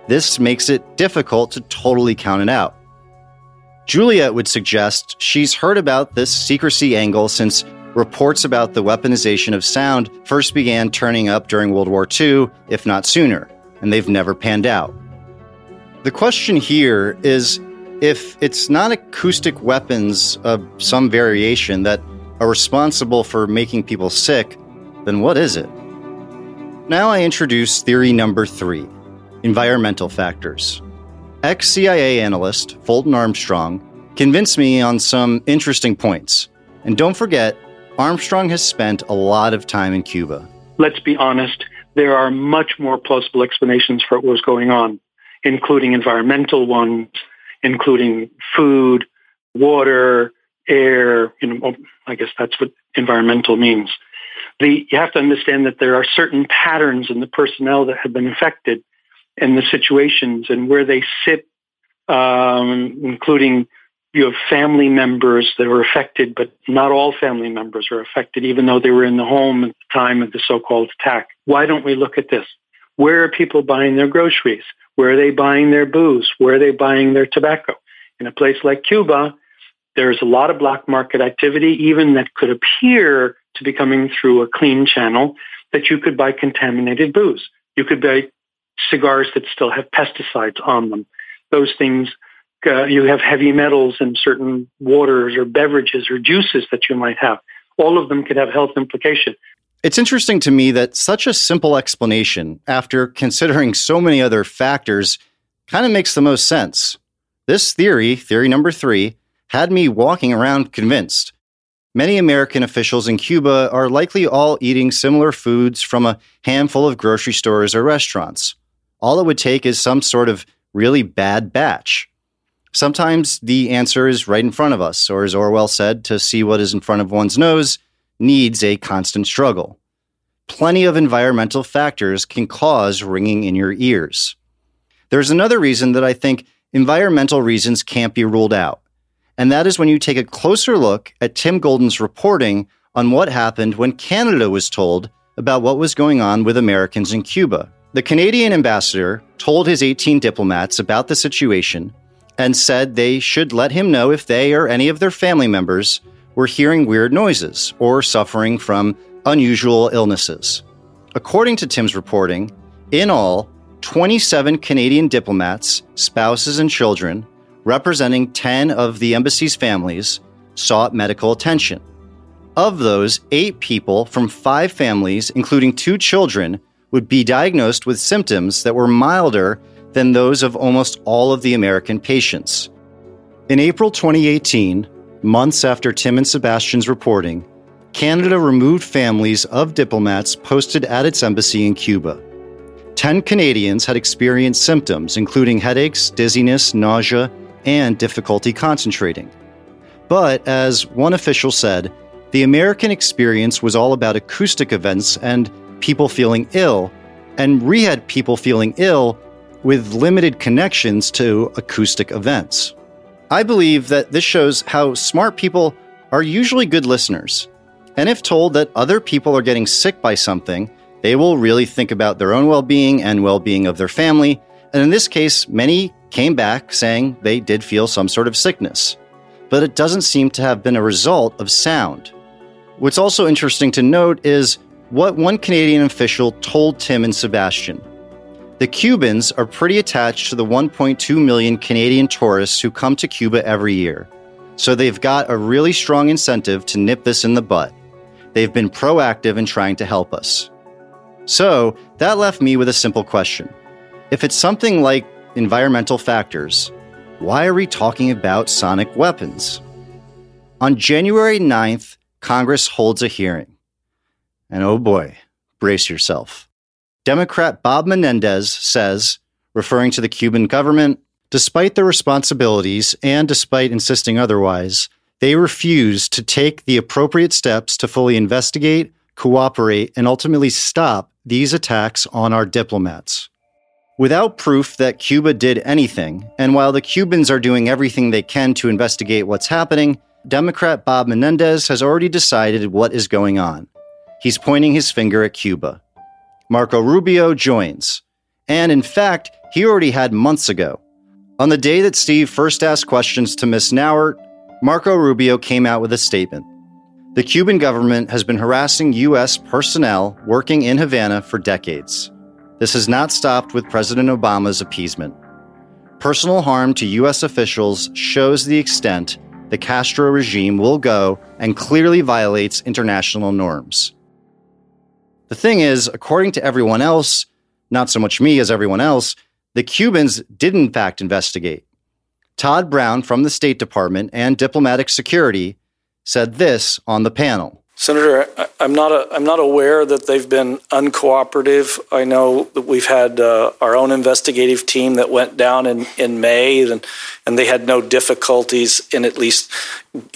This makes it difficult to totally count it out. Juliet would suggest she's heard about this secrecy angle since reports about the weaponization of sound first began turning up during World War II, if not sooner, and they've never panned out. The question here is if it's not acoustic weapons of some variation that are responsible for making people sick, then what is it? Now I introduce theory number three environmental factors. Ex CIA analyst Fulton Armstrong convinced me on some interesting points. And don't forget, Armstrong has spent a lot of time in Cuba. Let's be honest, there are much more plausible explanations for what was going on, including environmental ones, including food, water, air. You know, I guess that's what environmental means. The, you have to understand that there are certain patterns in the personnel that have been affected and the situations and where they sit, um, including you have family members that were affected, but not all family members are affected, even though they were in the home at the time of the so-called attack. Why don't we look at this? Where are people buying their groceries? Where are they buying their booze? Where are they buying their tobacco? In a place like Cuba, there's a lot of black market activity, even that could appear to be coming through a clean channel, that you could buy contaminated booze. You could buy cigars that still have pesticides on them. Those things, uh, you have heavy metals in certain waters or beverages or juices that you might have. All of them could have health implications. It's interesting to me that such a simple explanation, after considering so many other factors, kind of makes the most sense. This theory, theory number three, had me walking around convinced. Many American officials in Cuba are likely all eating similar foods from a handful of grocery stores or restaurants. All it would take is some sort of really bad batch. Sometimes the answer is right in front of us, or as Orwell said, to see what is in front of one's nose needs a constant struggle. Plenty of environmental factors can cause ringing in your ears. There's another reason that I think environmental reasons can't be ruled out, and that is when you take a closer look at Tim Golden's reporting on what happened when Canada was told about what was going on with Americans in Cuba. The Canadian ambassador told his 18 diplomats about the situation and said they should let him know if they or any of their family members were hearing weird noises or suffering from unusual illnesses. According to Tim's reporting, in all, 27 Canadian diplomats, spouses, and children, representing 10 of the embassy's families, sought medical attention. Of those, eight people from five families, including two children, would be diagnosed with symptoms that were milder than those of almost all of the American patients. In April 2018, Months after Tim and Sebastian's reporting, Canada removed families of diplomats posted at its embassy in Cuba. Ten Canadians had experienced symptoms, including headaches, dizziness, nausea, and difficulty concentrating. But, as one official said, the American experience was all about acoustic events and people feeling ill, and we had people feeling ill with limited connections to acoustic events. I believe that this shows how smart people are usually good listeners. And if told that other people are getting sick by something, they will really think about their own well being and well being of their family. And in this case, many came back saying they did feel some sort of sickness. But it doesn't seem to have been a result of sound. What's also interesting to note is what one Canadian official told Tim and Sebastian. The Cubans are pretty attached to the 1.2 million Canadian tourists who come to Cuba every year. So they've got a really strong incentive to nip this in the butt. They've been proactive in trying to help us. So that left me with a simple question. If it's something like environmental factors, why are we talking about sonic weapons? On January 9th, Congress holds a hearing. And oh boy, brace yourself. Democrat Bob Menendez says, referring to the Cuban government, despite their responsibilities and despite insisting otherwise, they refuse to take the appropriate steps to fully investigate, cooperate, and ultimately stop these attacks on our diplomats. Without proof that Cuba did anything, and while the Cubans are doing everything they can to investigate what's happening, Democrat Bob Menendez has already decided what is going on. He's pointing his finger at Cuba. Marco Rubio joins. And in fact, he already had months ago. On the day that Steve first asked questions to Miss Nauert, Marco Rubio came out with a statement. The Cuban government has been harassing U.S. personnel working in Havana for decades. This has not stopped with President Obama's appeasement. Personal harm to U.S. officials shows the extent the Castro regime will go and clearly violates international norms. The thing is, according to everyone else, not so much me as everyone else, the Cubans did in fact investigate. Todd Brown from the State Department and Diplomatic Security said this on the panel. Senator, I'm not a, I'm not aware that they've been uncooperative. I know that we've had uh, our own investigative team that went down in, in May, and and they had no difficulties in at least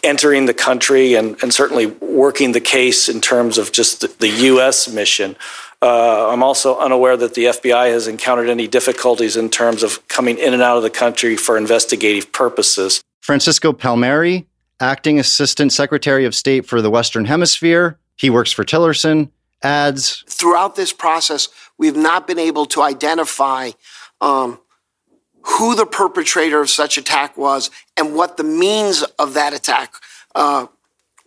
entering the country and, and certainly working the case in terms of just the, the U.S. mission. Uh, I'm also unaware that the FBI has encountered any difficulties in terms of coming in and out of the country for investigative purposes. Francisco Palmieri, acting Assistant Secretary of State for the Western Hemisphere. He works for Tillerson, adds Throughout this process, we've not been able to identify um, who the perpetrator of such attack was and what the means of that attack uh,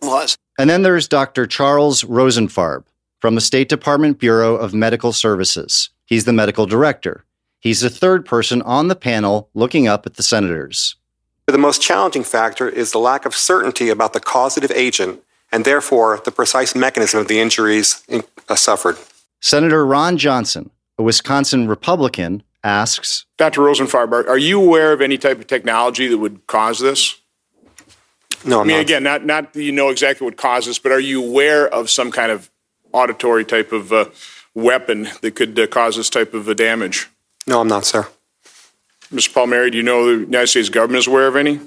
was. And then there's Dr. Charles Rosenfarb from the State Department Bureau of Medical Services. He's the medical director. He's the third person on the panel looking up at the senators. The most challenging factor is the lack of certainty about the causative agent and therefore the precise mechanism of the injuries uh, suffered. Senator Ron Johnson, a Wisconsin Republican, asks Dr. Rosenfarb, are, are you aware of any type of technology that would cause this? No, I'm I mean, not. again, not, not that you know exactly what causes this, but are you aware of some kind of auditory type of uh, weapon that could uh, cause this type of uh, damage? No, I'm not, sir. Mr. Palmieri, do you know the United States government is aware of any?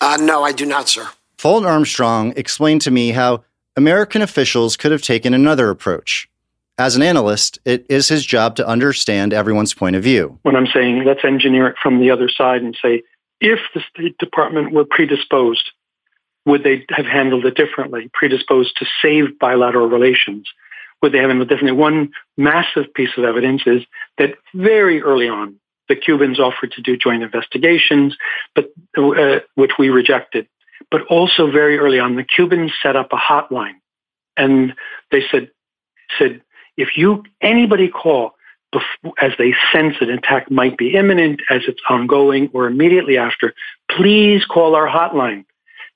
Uh, no, I do not, sir. Fulton Armstrong explained to me how American officials could have taken another approach. As an analyst, it is his job to understand everyone's point of view. When I'm saying let's engineer it from the other side and say, if the State Department were predisposed, would they have handled it differently? Predisposed to save bilateral relations? Would they have handled it differently? One massive piece of evidence is that very early on, the Cubans offered to do joint investigations, but uh, which we rejected. But also very early on, the Cubans set up a hotline, and they said said if you anybody call as they sense an attack might be imminent, as it's ongoing, or immediately after, please call our hotline.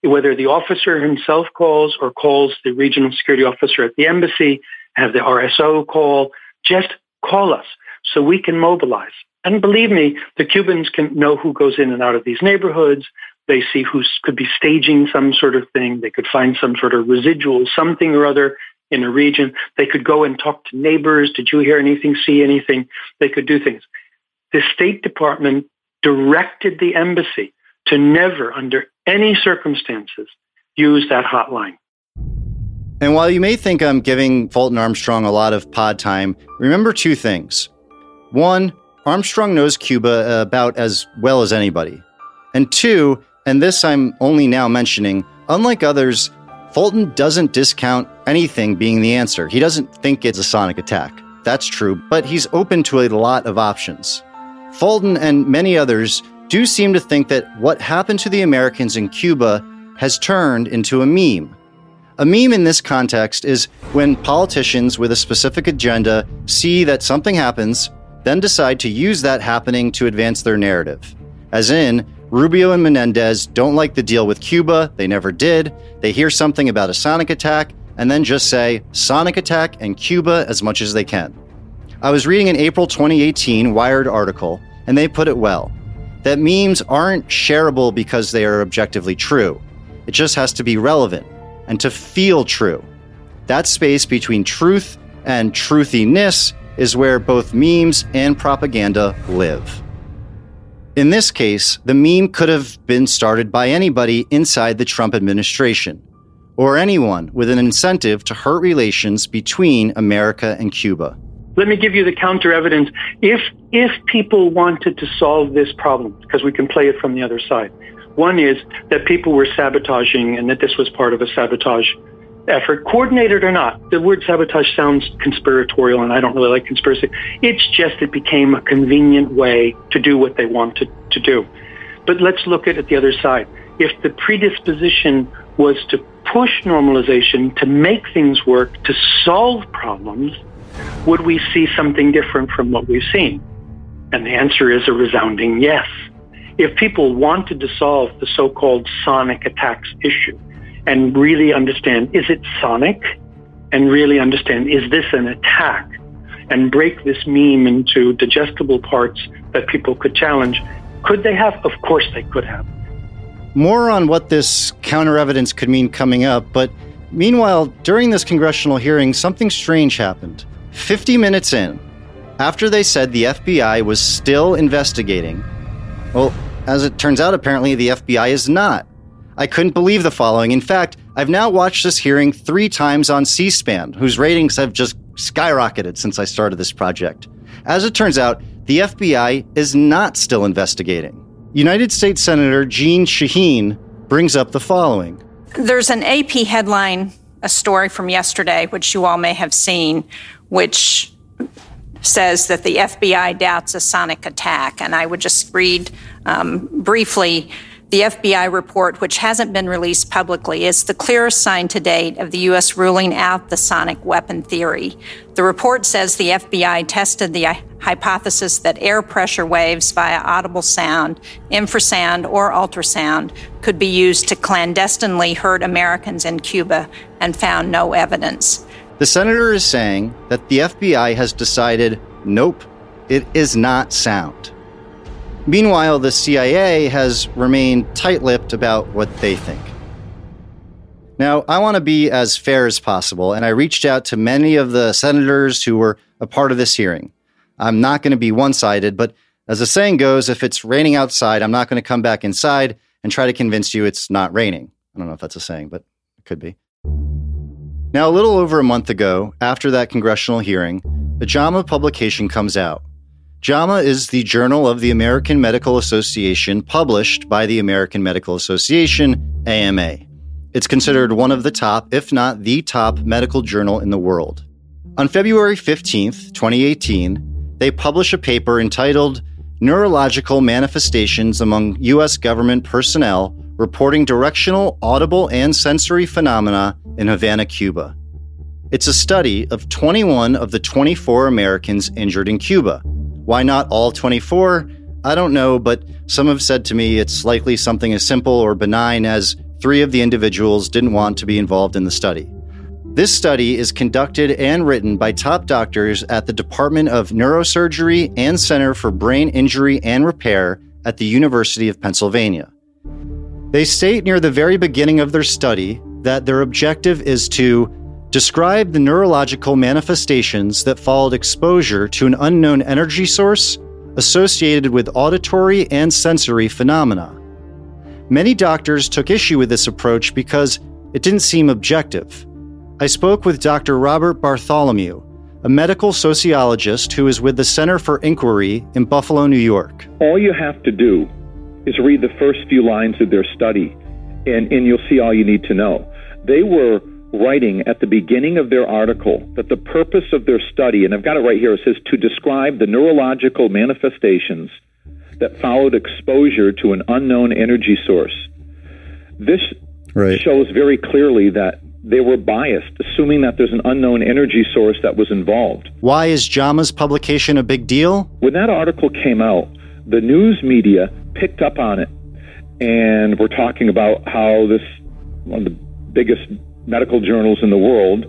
Whether the officer himself calls or calls the regional security officer at the embassy, have the RSO call, just call us so we can mobilize. And believe me, the Cubans can know who goes in and out of these neighborhoods. They see who could be staging some sort of thing. They could find some sort of residual something or other in a region. They could go and talk to neighbors. Did you hear anything, see anything? They could do things. The State Department directed the embassy to never, under any circumstances, use that hotline. And while you may think I'm giving Fulton Armstrong a lot of pod time, remember two things. One, Armstrong knows Cuba uh, about as well as anybody. And two, and this I'm only now mentioning, unlike others, Fulton doesn't discount anything being the answer. He doesn't think it's a sonic attack. That's true, but he's open to a lot of options. Fulton and many others do seem to think that what happened to the Americans in Cuba has turned into a meme. A meme in this context is when politicians with a specific agenda see that something happens, then decide to use that happening to advance their narrative. As in, Rubio and Menendez don't like the deal with Cuba, they never did. They hear something about a sonic attack, and then just say sonic attack and Cuba as much as they can. I was reading an April 2018 Wired article, and they put it well that memes aren't shareable because they are objectively true. It just has to be relevant and to feel true. That space between truth and truthiness is where both memes and propaganda live. In this case, the meme could have been started by anybody inside the Trump administration, or anyone with an incentive to hurt relations between America and Cuba. Let me give you the counter evidence. If if people wanted to solve this problem, because we can play it from the other side, one is that people were sabotaging and that this was part of a sabotage effort, coordinated or not. The word sabotage sounds conspiratorial, and I don't really like conspiracy. It's just it became a convenient way to do what they wanted to do. But let's look at it the other side. If the predisposition was to push normalization, to make things work, to solve problems, would we see something different from what we've seen? And the answer is a resounding yes. If people wanted to solve the so-called sonic attacks issue and really understand, is it sonic? And really understand, is this an attack? And break this meme into digestible parts that people could challenge. Could they have? Of course they could have. More on what this counter evidence could mean coming up, but meanwhile, during this congressional hearing, something strange happened. 50 minutes in, after they said the FBI was still investigating, well, as it turns out, apparently the FBI is not. I couldn't believe the following. In fact, I've now watched this hearing three times on C SPAN, whose ratings have just skyrocketed since I started this project. As it turns out, the FBI is not still investigating. United States Senator Jeanne Shaheen brings up the following There's an AP headline, a story from yesterday, which you all may have seen, which says that the FBI doubts a sonic attack. And I would just read um, briefly the FBI report, which hasn't been released publicly, is the clearest sign to date of the U.S. ruling out the sonic weapon theory. The report says the FBI tested the hypothesis that air pressure waves via audible sound, infrasound, or ultrasound could be used to clandestinely hurt Americans in Cuba and found no evidence. The senator is saying that the FBI has decided nope, it is not sound. Meanwhile, the CIA has remained tight lipped about what they think. Now, I want to be as fair as possible, and I reached out to many of the senators who were a part of this hearing. I'm not going to be one sided, but as the saying goes, if it's raining outside, I'm not going to come back inside and try to convince you it's not raining. I don't know if that's a saying, but it could be. Now, a little over a month ago, after that congressional hearing, the JAMA publication comes out. JAMA is the journal of the American Medical Association published by the American Medical Association, AMA. It's considered one of the top, if not the top, medical journal in the world. On February 15th, 2018, they publish a paper entitled Neurological Manifestations Among U.S. Government Personnel Reporting Directional, Audible, and Sensory Phenomena in Havana, Cuba. It's a study of 21 of the 24 Americans injured in Cuba. Why not all 24? I don't know, but some have said to me it's likely something as simple or benign as three of the individuals didn't want to be involved in the study. This study is conducted and written by top doctors at the Department of Neurosurgery and Center for Brain Injury and Repair at the University of Pennsylvania. They state near the very beginning of their study that their objective is to describe the neurological manifestations that followed exposure to an unknown energy source associated with auditory and sensory phenomena. Many doctors took issue with this approach because it didn't seem objective. I spoke with Dr. Robert Bartholomew, a medical sociologist who is with the Center for Inquiry in Buffalo, New York. All you have to do is read the first few lines of their study, and, and you'll see all you need to know. They were writing at the beginning of their article that the purpose of their study, and I've got it right here, it says to describe the neurological manifestations that followed exposure to an unknown energy source. This right. shows very clearly that they were biased, assuming that there's an unknown energy source that was involved. Why is JAMA's publication a big deal? When that article came out, the news media picked up on it and we're talking about how this one of the biggest medical journals in the world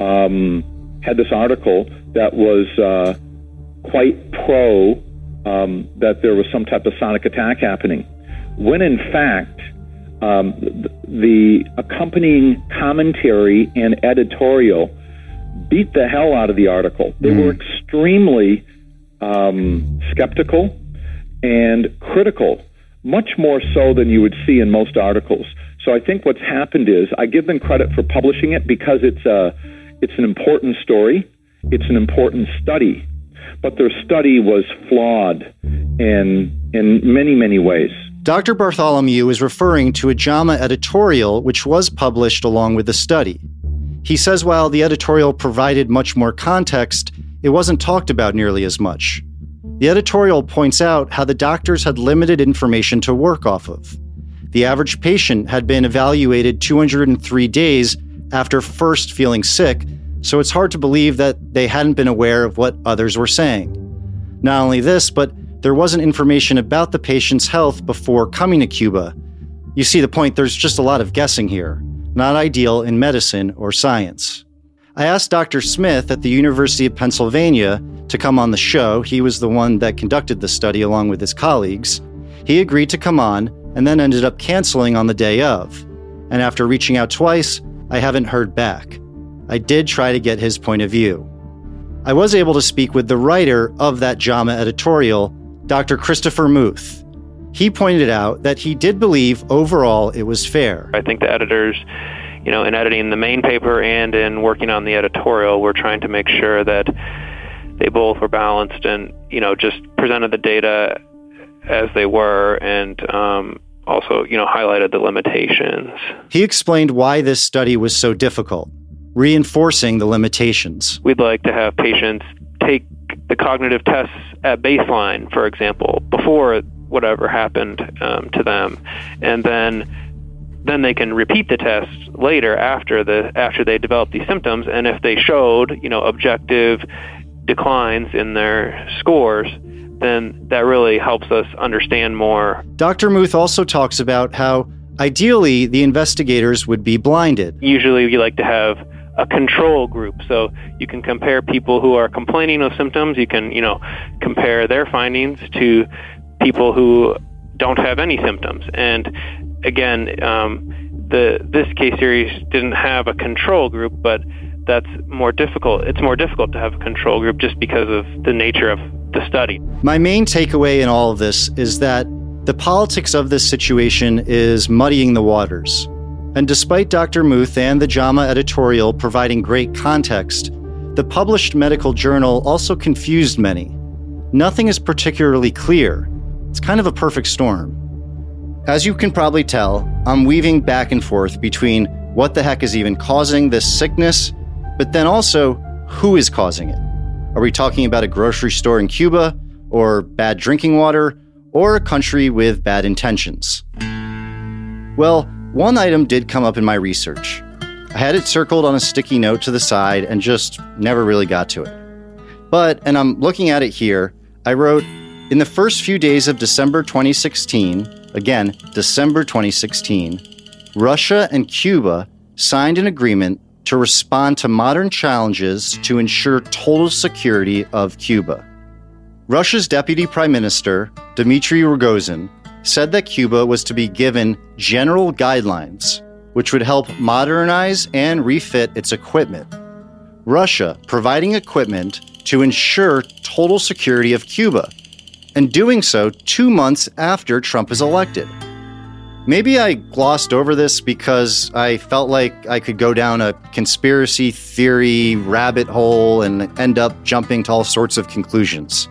um, had this article that was uh, quite pro um, that there was some type of sonic attack happening, when in fact um, the, accompanying commentary and editorial beat the hell out of the article. They were extremely um, skeptical and critical, much more so than you would see in most articles. So I think what's happened is I give them credit for publishing it because it's a it's an important story, it's an important study, but their study was flawed in in many many ways. Dr. Bartholomew is referring to a JAMA editorial which was published along with the study. He says while the editorial provided much more context, it wasn't talked about nearly as much. The editorial points out how the doctors had limited information to work off of. The average patient had been evaluated 203 days after first feeling sick, so it's hard to believe that they hadn't been aware of what others were saying. Not only this, but there wasn't information about the patient's health before coming to Cuba. You see the point, there's just a lot of guessing here, not ideal in medicine or science. I asked Dr. Smith at the University of Pennsylvania to come on the show. He was the one that conducted the study along with his colleagues. He agreed to come on and then ended up canceling on the day of. And after reaching out twice, I haven't heard back. I did try to get his point of view. I was able to speak with the writer of that JAMA editorial, Dr. Christopher Muth. He pointed out that he did believe overall it was fair. I think the editors, you know, in editing the main paper and in working on the editorial, were trying to make sure that they both were balanced and, you know, just presented the data as they were and um, also, you know, highlighted the limitations. He explained why this study was so difficult, reinforcing the limitations. We'd like to have patients take the cognitive tests at baseline, for example, before whatever happened um, to them, and then then they can repeat the test later after the after they develop these symptoms, and if they showed you know objective declines in their scores, then that really helps us understand more. Dr. Muth also talks about how ideally the investigators would be blinded. Usually, you like to have a control group so you can compare people who are complaining of symptoms you can you know compare their findings to people who don't have any symptoms and again um, the this case series didn't have a control group but that's more difficult it's more difficult to have a control group just because of the nature of the study My main takeaway in all of this is that the politics of this situation is muddying the waters. And despite Dr. Muth and the JAMA editorial providing great context, the published medical journal also confused many. Nothing is particularly clear. It's kind of a perfect storm. As you can probably tell, I'm weaving back and forth between what the heck is even causing this sickness, but then also who is causing it. Are we talking about a grocery store in Cuba, or bad drinking water, or a country with bad intentions? Well, one item did come up in my research. I had it circled on a sticky note to the side and just never really got to it. But, and I'm looking at it here, I wrote, in the first few days of December 2016, again, December 2016, Russia and Cuba signed an agreement to respond to modern challenges to ensure total security of Cuba. Russia's Deputy Prime Minister, Dmitry Rogozin, said that Cuba was to be given general guidelines which would help modernize and refit its equipment. Russia providing equipment to ensure total security of Cuba, and doing so two months after Trump is elected. Maybe I glossed over this because I felt like I could go down a conspiracy theory rabbit hole and end up jumping to all sorts of conclusions.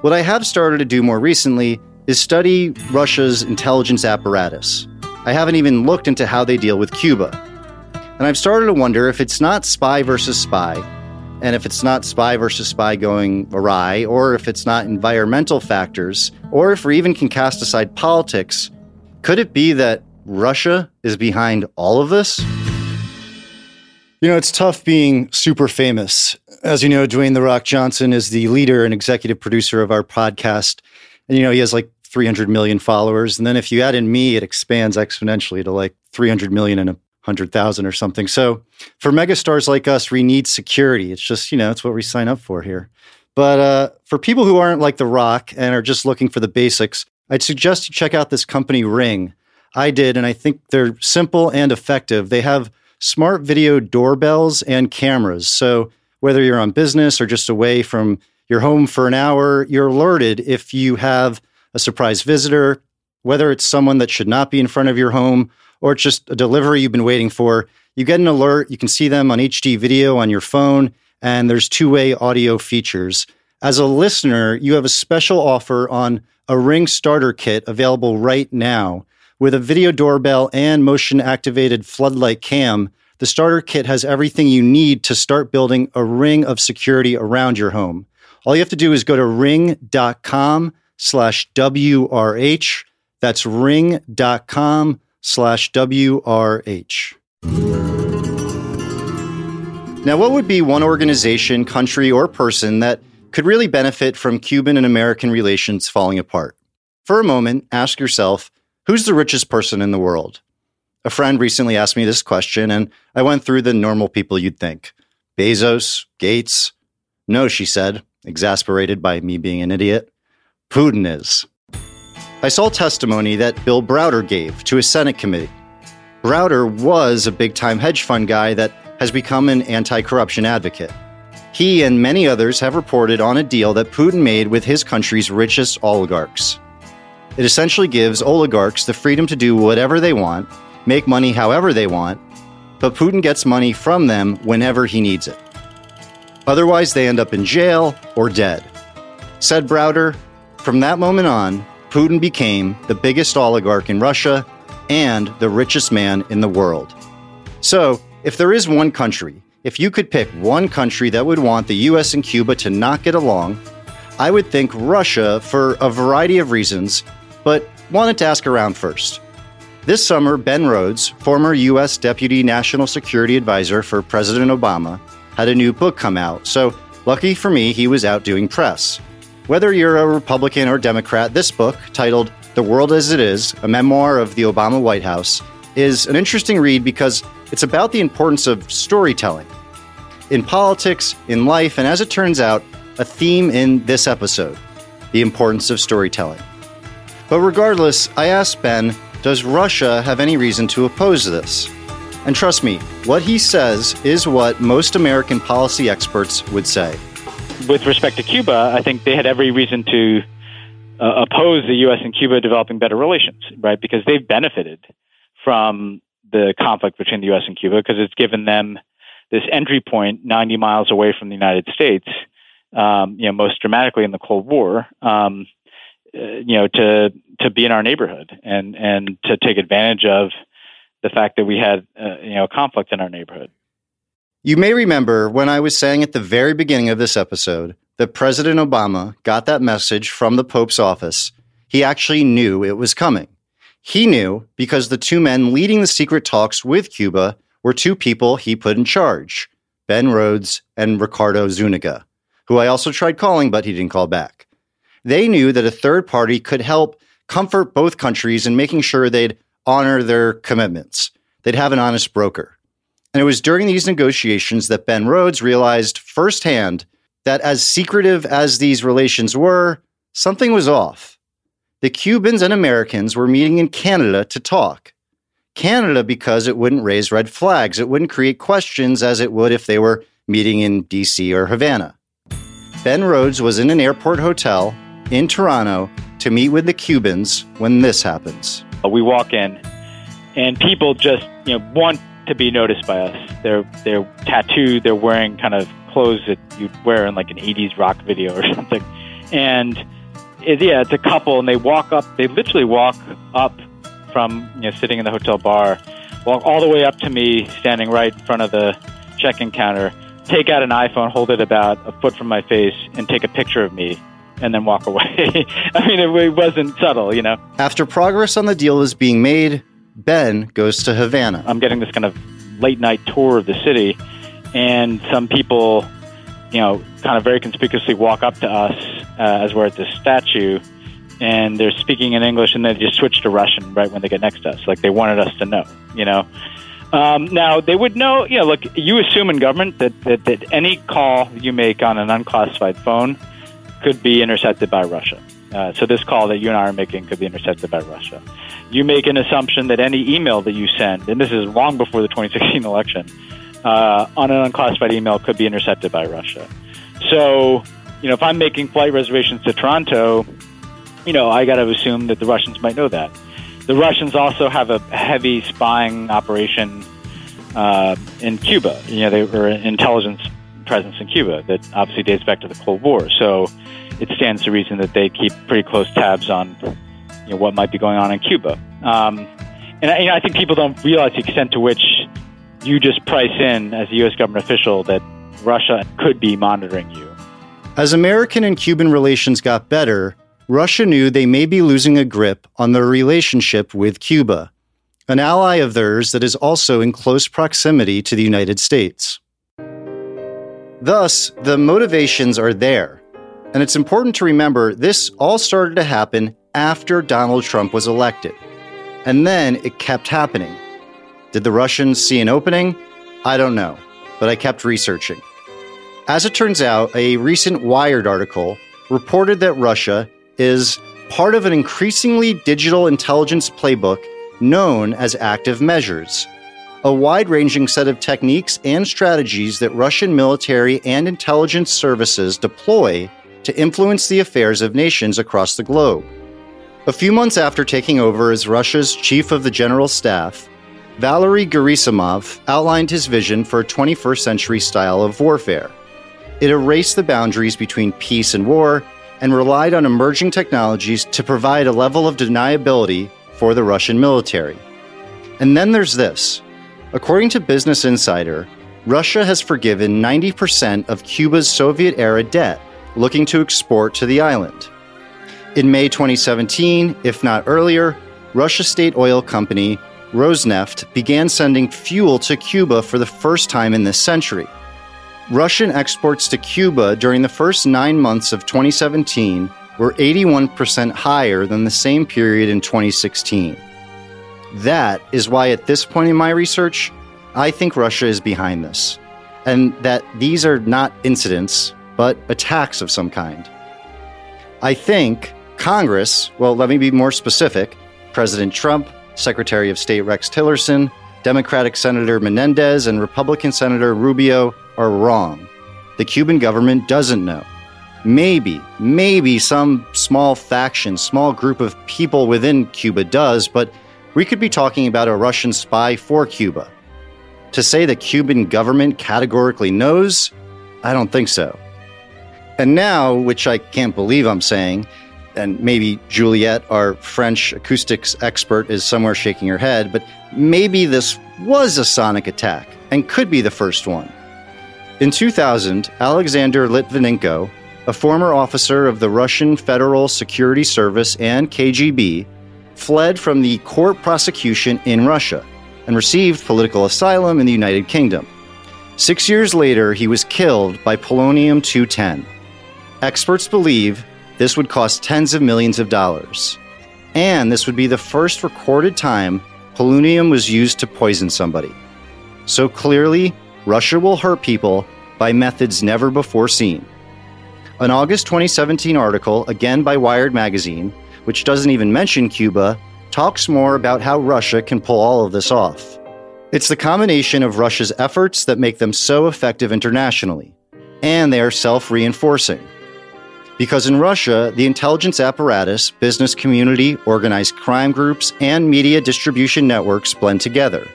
What I have started to do more recently is study Russia's intelligence apparatus. I haven't even looked into how they deal with Cuba. And I've started to wonder if it's not spy versus spy, and if it's not spy versus spy going awry, or if it's not environmental factors, or if we even can cast aside politics, could it be that Russia is behind all of this? You know, it's tough being super famous. As you know, Dwayne The Rock Johnson is the leader and executive producer of our podcast. And, you know, he has like 300 million followers. And then if you add in me, it expands exponentially to like 300 million in a 100,000 or something. So for megastars like us, we need security. It's just, you know, it's what we sign up for here. But uh, for people who aren't like The Rock and are just looking for the basics, I'd suggest you check out this company Ring. I did, and I think they're simple and effective. They have smart video doorbells and cameras. So whether you're on business or just away from your home for an hour, you're alerted if you have a surprise visitor, whether it's someone that should not be in front of your home or it's just a delivery you've been waiting for. You get an alert. You can see them on HD video on your phone, and there's two way audio features. As a listener, you have a special offer on a Ring starter kit available right now. With a video doorbell and motion activated floodlight cam, the starter kit has everything you need to start building a ring of security around your home. All you have to do is go to ring.com slash WRH. That's ring.com slash WRH. Now, what would be one organization, country, or person that could really benefit from Cuban and American relations falling apart? For a moment, ask yourself who's the richest person in the world? A friend recently asked me this question, and I went through the normal people you'd think Bezos, Gates. No, she said, exasperated by me being an idiot. Putin is. I saw testimony that Bill Browder gave to a Senate committee. Browder was a big time hedge fund guy that has become an anti corruption advocate. He and many others have reported on a deal that Putin made with his country's richest oligarchs. It essentially gives oligarchs the freedom to do whatever they want, make money however they want, but Putin gets money from them whenever he needs it. Otherwise, they end up in jail or dead. Said Browder, from that moment on, Putin became the biggest oligarch in Russia and the richest man in the world. So, if there is one country, if you could pick one country that would want the US and Cuba to not get along, I would think Russia for a variety of reasons, but wanted to ask around first. This summer, Ben Rhodes, former U.S. Deputy National Security Advisor for President Obama, had a new book come out, so lucky for me, he was out doing press. Whether you're a Republican or Democrat, this book, titled The World as It Is, a memoir of the Obama White House, is an interesting read because it's about the importance of storytelling in politics, in life, and as it turns out, a theme in this episode the importance of storytelling. But regardless, I asked Ben, does Russia have any reason to oppose this? And trust me, what he says is what most American policy experts would say. With respect to Cuba, I think they had every reason to uh, oppose the U.S. and Cuba developing better relations, right? Because they've benefited from the conflict between the U.S. and Cuba because it's given them this entry point 90 miles away from the United States, um, you know, most dramatically in the Cold War, um, uh, you know, to to be in our neighborhood and and to take advantage of the fact that we had uh, you know conflict in our neighborhood. You may remember when I was saying at the very beginning of this episode that President Obama got that message from the Pope's office. He actually knew it was coming. He knew because the two men leading the secret talks with Cuba were two people he put in charge Ben Rhodes and Ricardo Zuniga, who I also tried calling, but he didn't call back. They knew that a third party could help comfort both countries in making sure they'd honor their commitments. They'd have an honest broker. And it was during these negotiations that Ben Rhodes realized firsthand that as secretive as these relations were, something was off. The Cubans and Americans were meeting in Canada to talk. Canada because it wouldn't raise red flags. It wouldn't create questions as it would if they were meeting in DC or Havana. Ben Rhodes was in an airport hotel in Toronto to meet with the Cubans when this happens. Uh, we walk in, and people just you know want to be noticed by us. They're they're tattooed. They're wearing kind of clothes that you'd wear in like an '80s rock video or something. And it, yeah, it's a couple, and they walk up. They literally walk up from you know sitting in the hotel bar, walk all the way up to me, standing right in front of the check-in counter. Take out an iPhone, hold it about a foot from my face, and take a picture of me and then walk away. I mean, it, it, wasn't subtle, you know. After progress on the deal is being made, Ben goes to Havana. I'm getting this kind of late night tour of the city, and some people, you know, kind of very conspicuously walk up to us uh, as we're at this statue, and they're speaking in English, and they just switch to Russian right when they get next to us. Like they wanted us to know, you know. Um, now they would know. You know, look, you assume in government that, that that any call you make on an unclassified phone could be intercepted by Russia. Uh, so this call that you and I are making could be intercepted by Russia. You make an assumption that any email that you send, and this is long before the 2016 election, uh, on an unclassified email could be intercepted by Russia. So, you know, if I'm making flight reservations to Toronto, you know, I got to assume that the Russians might know that. The Russians also have a heavy spying operation uh, in Cuba. You know, they were an intelligence presence in Cuba that obviously dates back to the Cold War. So it stands to reason that they keep pretty close tabs on you know, what might be going on in Cuba. Um, and I, you know, I think people don't realize the extent to which you just price in as a U.S. government official that Russia could be monitoring you. As American and Cuban relations got better, Russia knew they may be losing a grip on their relationship with Cuba, an ally of theirs that is also in close proximity to the United States. Thus, the motivations are there. And it's important to remember this all started to happen after Donald Trump was elected. And then it kept happening. Did the Russians see an opening? I don't know, but I kept researching. As it turns out, a recent Wired article reported that Russia is part of an increasingly digital intelligence playbook known as active measures, a wide ranging set of techniques and strategies that Russian military and intelligence services deploy to influence the affairs of nations across the globe. A few months after taking over as Russia's chief of the general staff, Valery Gerasimov outlined his vision for a 21st century style of warfare. It erased the boundaries between peace and war and relied on emerging technologies to provide a level of deniability for the Russian military. And then there's this. According to Business Insider, Russia has forgiven 90% of Cuba's Soviet era debt, looking to export to the island. In May 2017, if not earlier, Russia state oil company Rosneft began sending fuel to Cuba for the first time in this century. Russian exports to Cuba during the first nine months of 2017 were 81% higher than the same period in 2016. That is why, at this point in my research, I think Russia is behind this, and that these are not incidents, but attacks of some kind. I think Congress, well, let me be more specific President Trump, Secretary of State Rex Tillerson, Democratic Senator Menendez, and Republican Senator Rubio are wrong. The Cuban government doesn't know. Maybe, maybe some small faction, small group of people within Cuba does, but we could be talking about a Russian spy for Cuba. To say the Cuban government categorically knows, I don't think so. And now, which I can't believe I'm saying, and maybe Juliette, our French acoustics expert, is somewhere shaking her head, but maybe this was a sonic attack and could be the first one. In 2000, Alexander Litvinenko, a former officer of the Russian Federal Security Service and KGB, fled from the court prosecution in Russia and received political asylum in the United Kingdom. Six years later, he was killed by polonium 210. Experts believe this would cost tens of millions of dollars. And this would be the first recorded time polonium was used to poison somebody. So clearly, Russia will hurt people by methods never before seen. An August 2017 article, again by Wired Magazine, which doesn't even mention Cuba, talks more about how Russia can pull all of this off. It's the combination of Russia's efforts that make them so effective internationally, and they are self reinforcing. Because in Russia, the intelligence apparatus, business community, organized crime groups, and media distribution networks blend together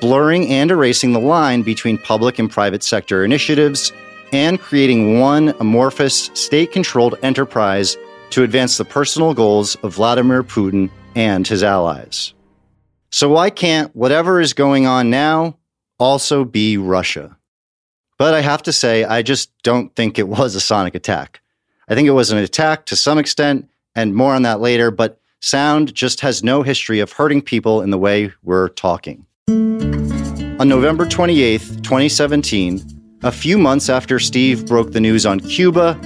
blurring and erasing the line between public and private sector initiatives, and creating one amorphous, state controlled enterprise to advance the personal goals of Vladimir Putin and his allies. So, why can't whatever is going on now also be Russia? But I have to say, I just don't think it was a sonic attack. I think it was an attack to some extent, and more on that later, but sound just has no history of hurting people in the way we're talking. On November 28, 2017, a few months after Steve broke the news on Cuba,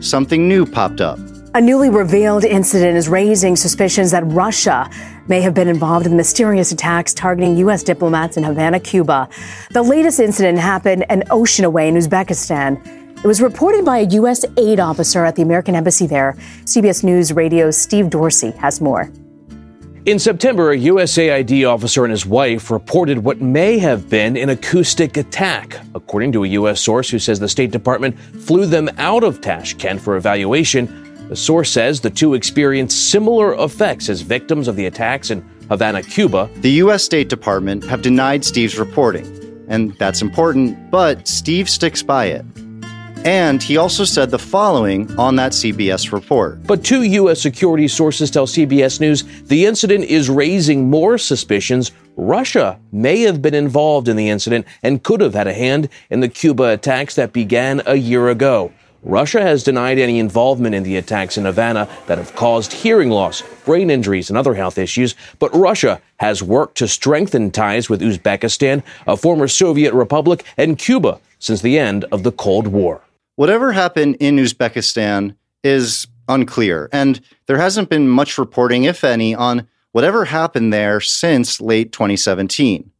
something new popped up A newly revealed incident is raising suspicions that Russia may have been involved in mysterious attacks targeting U.S. diplomats in Havana, Cuba. The latest incident happened an ocean away in Uzbekistan. It was reported by a U.S. aid officer at the American embassy there. CBS News Radio's Steve Dorsey has more. In September, a USAID officer and his wife reported what may have been an acoustic attack, according to a U.S. source who says the State Department flew them out of Tashkent for evaluation the source says the two experienced similar effects as victims of the attacks in Havana, Cuba. The U.S. State Department have denied Steve's reporting, and that's important, but Steve sticks by it. And he also said the following on that CBS report. But two U.S. security sources tell CBS News the incident is raising more suspicions Russia may have been involved in the incident and could have had a hand in the Cuba attacks that began a year ago. Russia has denied any involvement in the attacks in Havana that have caused hearing loss, brain injuries, and other health issues, but Russia has worked to strengthen ties with Uzbekistan, a former Soviet republic, and Cuba since the end of the Cold War. Whatever happened in Uzbekistan is unclear, and there hasn't been much reporting, if any, on whatever happened there since late 2017.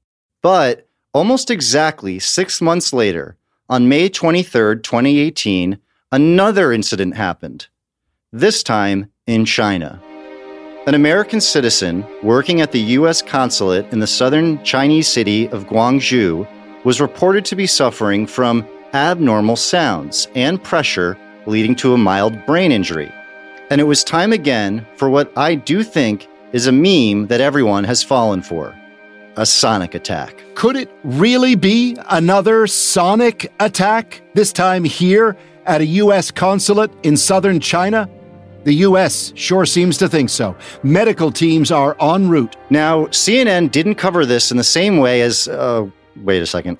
But almost exactly six months later, on May 23, 2018, another incident happened, this time in China. An American citizen working at the U.S. consulate in the southern Chinese city of Guangzhou was reported to be suffering from abnormal sounds and pressure leading to a mild brain injury. And it was time again for what I do think is a meme that everyone has fallen for a sonic attack. Could it really be another sonic attack? This time here at a U.S. consulate in southern China? The U.S. sure seems to think so. Medical teams are en route. Now, CNN didn't cover this in the same way as. Uh, wait a second.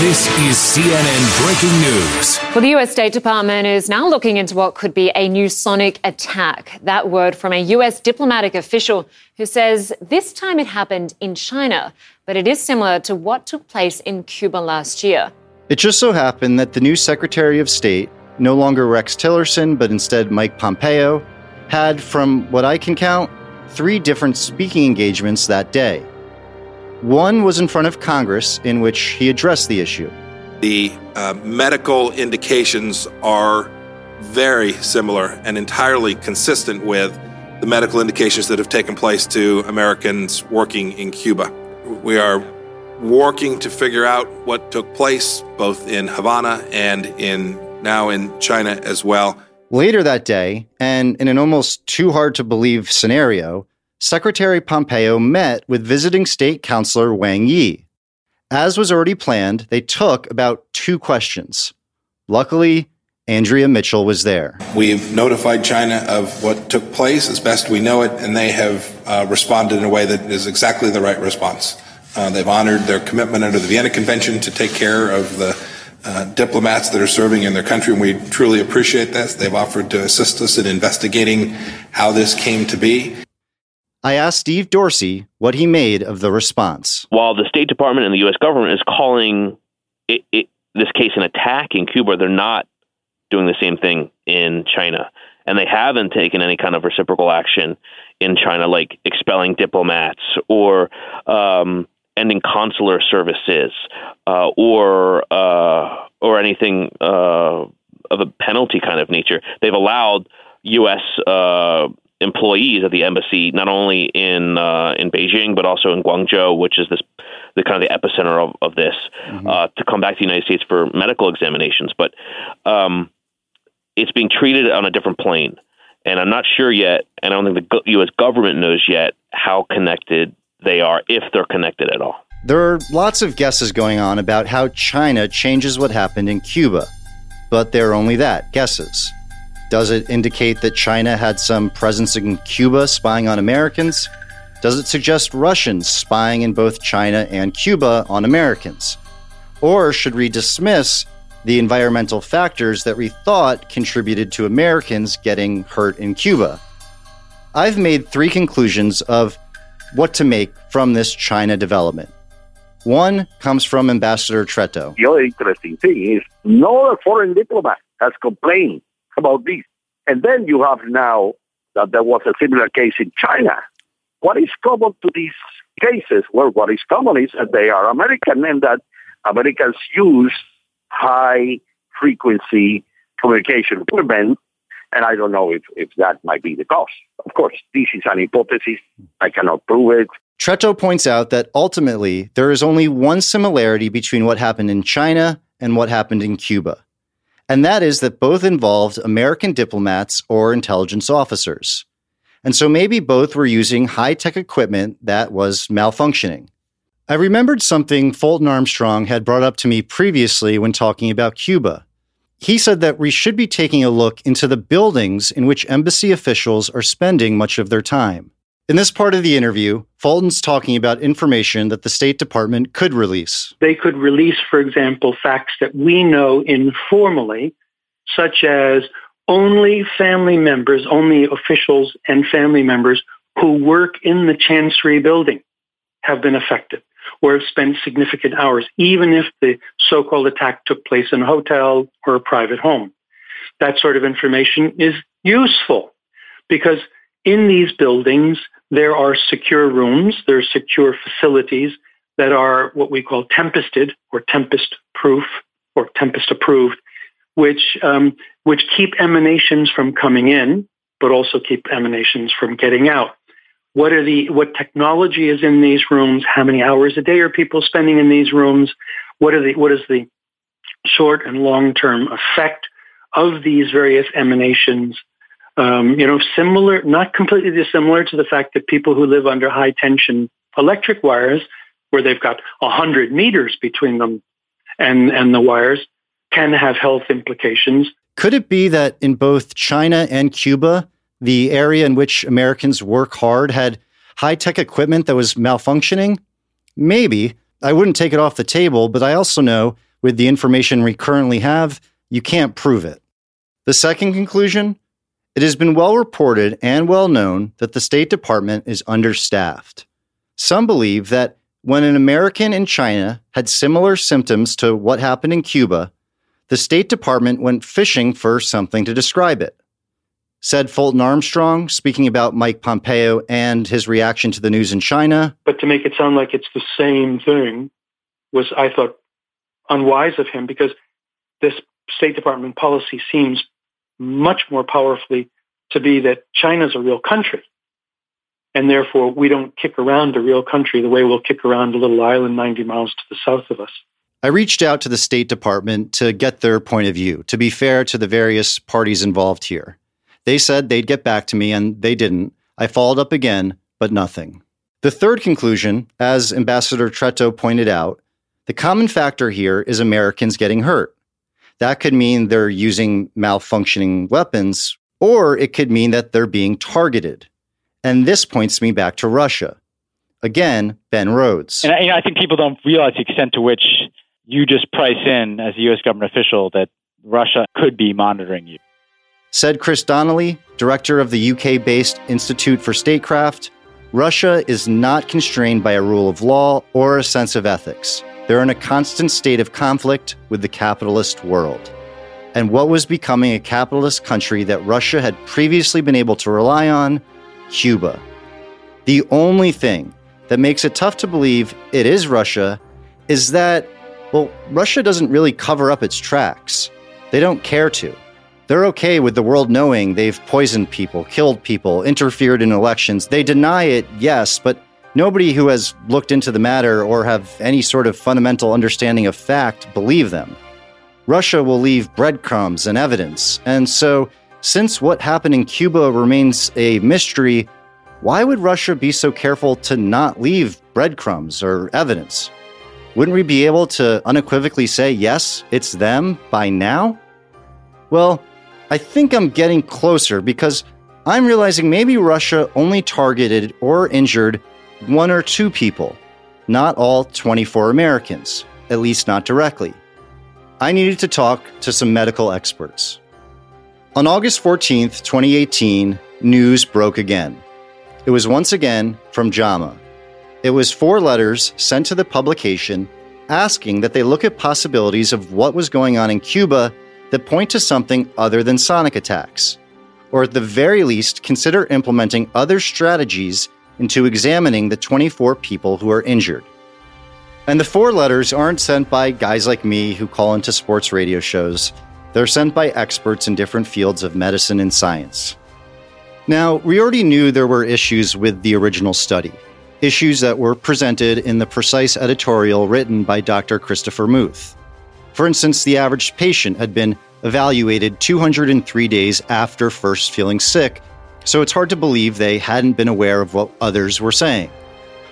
This is CNN breaking news. Well, the US State Department is now looking into what could be a new sonic attack. That word from a US diplomatic official who says this time it happened in China, but it is similar to what took place in Cuba last year. It just so happened that the new Secretary of State, no longer Rex Tillerson, but instead Mike Pompeo, had, from what I can count, three different speaking engagements that day. One was in front of Congress, in which he addressed the issue. The uh, medical indications are very similar and entirely consistent with the medical indications that have taken place to Americans working in Cuba. We are working to figure out what took place both in Havana and in now in China as well. Later that day, and in an almost too hard to believe scenario, Secretary Pompeo met with visiting state councilor Wang Yi. As was already planned, they took about two questions. Luckily, Andrea Mitchell was there. We've notified China of what took place as best we know it, and they have uh, responded in a way that is exactly the right response. Uh, they've honored their commitment under the Vienna Convention to take care of the uh, diplomats that are serving in their country, and we truly appreciate this. They've offered to assist us in investigating how this came to be. I asked Steve Dorsey what he made of the response. While the State Department and the U.S. government is calling it, it, this case an attack in Cuba, they're not doing the same thing in China. And they haven't taken any kind of reciprocal action in China, like expelling diplomats or um, ending consular services uh, or uh, or anything uh, of a penalty kind of nature. They've allowed U.S. Employees at the embassy, not only in uh, in Beijing but also in Guangzhou, which is this the kind of the epicenter of, of this, mm-hmm. uh, to come back to the United States for medical examinations. But um, it's being treated on a different plane, and I'm not sure yet, and I don't think the U.S. government knows yet how connected they are, if they're connected at all. There are lots of guesses going on about how China changes what happened in Cuba, but they're only that guesses. Does it indicate that China had some presence in Cuba spying on Americans? Does it suggest Russians spying in both China and Cuba on Americans? Or should we dismiss the environmental factors that we thought contributed to Americans getting hurt in Cuba? I've made three conclusions of what to make from this China development. One comes from Ambassador Tretto. The other interesting thing is no foreign diplomat has complained about this. And then you have now that there was a similar case in China. What is common to these cases? Well, what is common is that they are American and that Americans use high frequency communication equipment. And I don't know if, if that might be the cause. Of course, this is an hypothesis. I cannot prove it. Tretto points out that ultimately there is only one similarity between what happened in China and what happened in Cuba. And that is that both involved American diplomats or intelligence officers. And so maybe both were using high tech equipment that was malfunctioning. I remembered something Fulton Armstrong had brought up to me previously when talking about Cuba. He said that we should be taking a look into the buildings in which embassy officials are spending much of their time. In this part of the interview, Fulton's talking about information that the State Department could release. They could release, for example, facts that we know informally, such as only family members, only officials and family members who work in the Chancery building have been affected or have spent significant hours, even if the so-called attack took place in a hotel or a private home. That sort of information is useful because in these buildings, there are secure rooms, there are secure facilities that are what we call tempested or tempest proof or tempest approved, which, um, which keep emanations from coming in, but also keep emanations from getting out. What are the, what technology is in these rooms? How many hours a day are people spending in these rooms? What are the, what is the short and long term effect of these various emanations um, you know, similar, not completely dissimilar to the fact that people who live under high tension electric wires, where they've got 100 meters between them and, and the wires, can have health implications. Could it be that in both China and Cuba, the area in which Americans work hard had high tech equipment that was malfunctioning? Maybe. I wouldn't take it off the table, but I also know with the information we currently have, you can't prove it. The second conclusion it has been well reported and well known that the State Department is understaffed. Some believe that when an American in China had similar symptoms to what happened in Cuba, the State Department went fishing for something to describe it. Said Fulton Armstrong, speaking about Mike Pompeo and his reaction to the news in China. But to make it sound like it's the same thing was, I thought, unwise of him because this State Department policy seems much more powerfully to be that China's a real country. And therefore, we don't kick around a real country the way we'll kick around a little island 90 miles to the south of us. I reached out to the State Department to get their point of view, to be fair to the various parties involved here. They said they'd get back to me, and they didn't. I followed up again, but nothing. The third conclusion, as Ambassador Tretto pointed out, the common factor here is Americans getting hurt. That could mean they're using malfunctioning weapons, or it could mean that they're being targeted. And this points me back to Russia. Again, Ben Rhodes. And you know, I think people don't realize the extent to which you just price in as a U.S. government official that Russia could be monitoring you. Said Chris Donnelly, director of the UK based Institute for Statecraft, Russia is not constrained by a rule of law or a sense of ethics. They're in a constant state of conflict with the capitalist world. And what was becoming a capitalist country that Russia had previously been able to rely on? Cuba. The only thing that makes it tough to believe it is Russia is that, well, Russia doesn't really cover up its tracks. They don't care to. They're okay with the world knowing they've poisoned people, killed people, interfered in elections. They deny it, yes, but Nobody who has looked into the matter or have any sort of fundamental understanding of fact believe them. Russia will leave breadcrumbs and evidence, and so, since what happened in Cuba remains a mystery, why would Russia be so careful to not leave breadcrumbs or evidence? Wouldn't we be able to unequivocally say, yes, it's them by now? Well, I think I'm getting closer because I'm realizing maybe Russia only targeted or injured one or two people, not all 24 Americans, at least not directly. I needed to talk to some medical experts. On August 14th, 2018, news broke again. It was once again from JAMA. It was four letters sent to the publication asking that they look at possibilities of what was going on in Cuba that point to something other than sonic attacks. or at the very least, consider implementing other strategies into examining the 24 people who are injured. And the four letters aren't sent by guys like me who call into sports radio shows. They're sent by experts in different fields of medicine and science. Now, we already knew there were issues with the original study, issues that were presented in the precise editorial written by Dr. Christopher Muth. For instance, the average patient had been evaluated 203 days after first feeling sick, so it's hard to believe they hadn't been aware of what others were saying.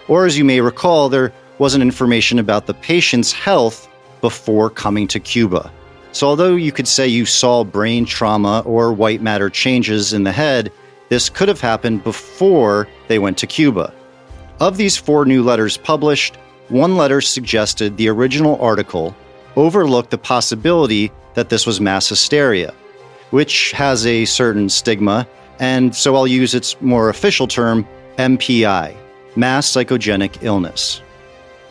Or, as you may recall, there wasn't information about the patient's health before coming to Cuba. So, although you could say you saw brain trauma or white matter changes in the head, this could have happened before they went to Cuba. Of these four new letters published, one letter suggested the original article overlooked the possibility that this was mass hysteria, which has a certain stigma, and so I'll use its more official term, MPI, mass psychogenic illness.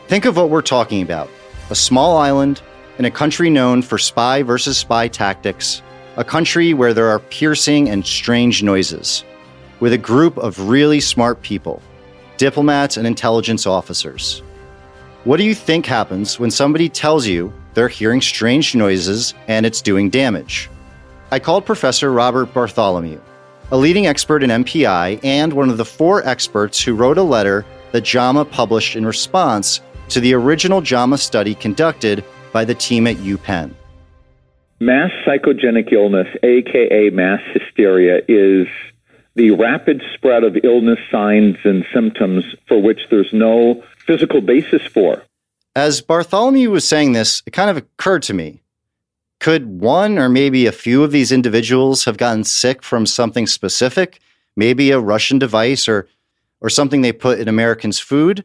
Think of what we're talking about a small island in a country known for spy versus spy tactics, a country where there are piercing and strange noises, with a group of really smart people, diplomats and intelligence officers. What do you think happens when somebody tells you they're hearing strange noises and it's doing damage? I called Professor Robert Bartholomew, a leading expert in MPI and one of the four experts who wrote a letter that JAMA published in response to the original JAMA study conducted by the team at UPenn. Mass psychogenic illness, aka mass hysteria, is the rapid spread of illness signs and symptoms for which there's no physical basis for. As Bartholomew was saying this, it kind of occurred to me. Could one or maybe a few of these individuals have gotten sick from something specific? Maybe a Russian device or, or something they put in Americans' food?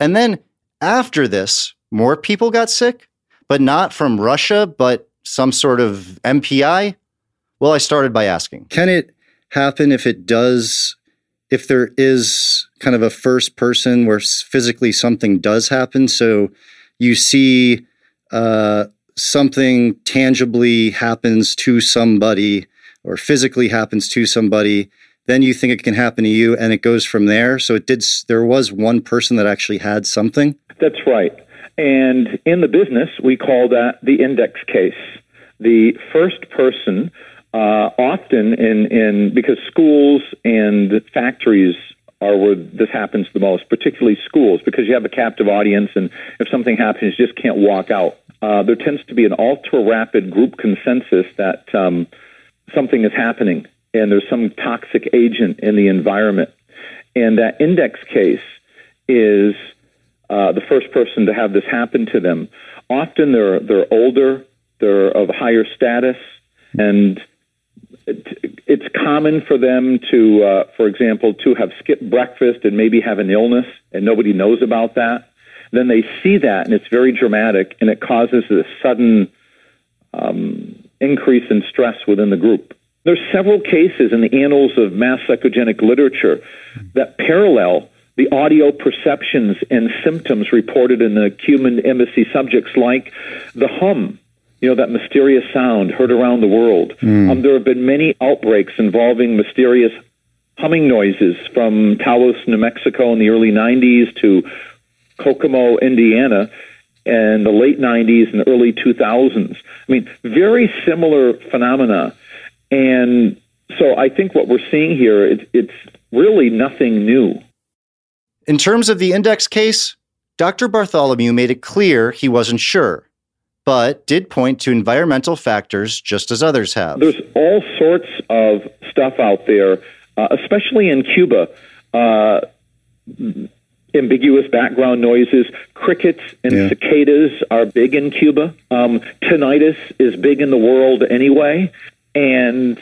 And then after this, more people got sick, but not from Russia, but some sort of MPI? Well, I started by asking Can it happen if it does, if there is kind of a first person where physically something does happen? So you see uh, something tangibly happens to somebody or physically happens to somebody then you think it can happen to you and it goes from there so it did there was one person that actually had something that's right and in the business, we call that the index case. The first person, uh, often in, in because schools and factories are where this happens the most, particularly schools, because you have a captive audience, and if something happens, you just can't walk out. Uh, there tends to be an ultra rapid group consensus that um, something is happening and there's some toxic agent in the environment. And that index case is uh, the first person to have this happen to them. Often they're they're older, they're of higher status, and it's common for them to, uh, for example, to have skipped breakfast and maybe have an illness, and nobody knows about that. Then they see that, and it's very dramatic, and it causes a sudden um, increase in stress within the group. There's several cases in the annals of mass psychogenic literature that parallel the audio perceptions and symptoms reported in the Cuban embassy subjects, like the hum, you know, that mysterious sound heard around the world. Mm. Um, there have been many outbreaks involving mysterious humming noises from Taos, New Mexico in the early 90s to Kokomo, Indiana in the late 90s and early 2000s. I mean, very similar phenomena. And so I think what we're seeing here, it, it's really nothing new. In terms of the index case, Dr. Bartholomew made it clear he wasn't sure, but did point to environmental factors just as others have. There's all sorts of stuff out there, uh, especially in Cuba. Uh, ambiguous background noises. Crickets and yeah. cicadas are big in Cuba. Um, tinnitus is big in the world anyway. And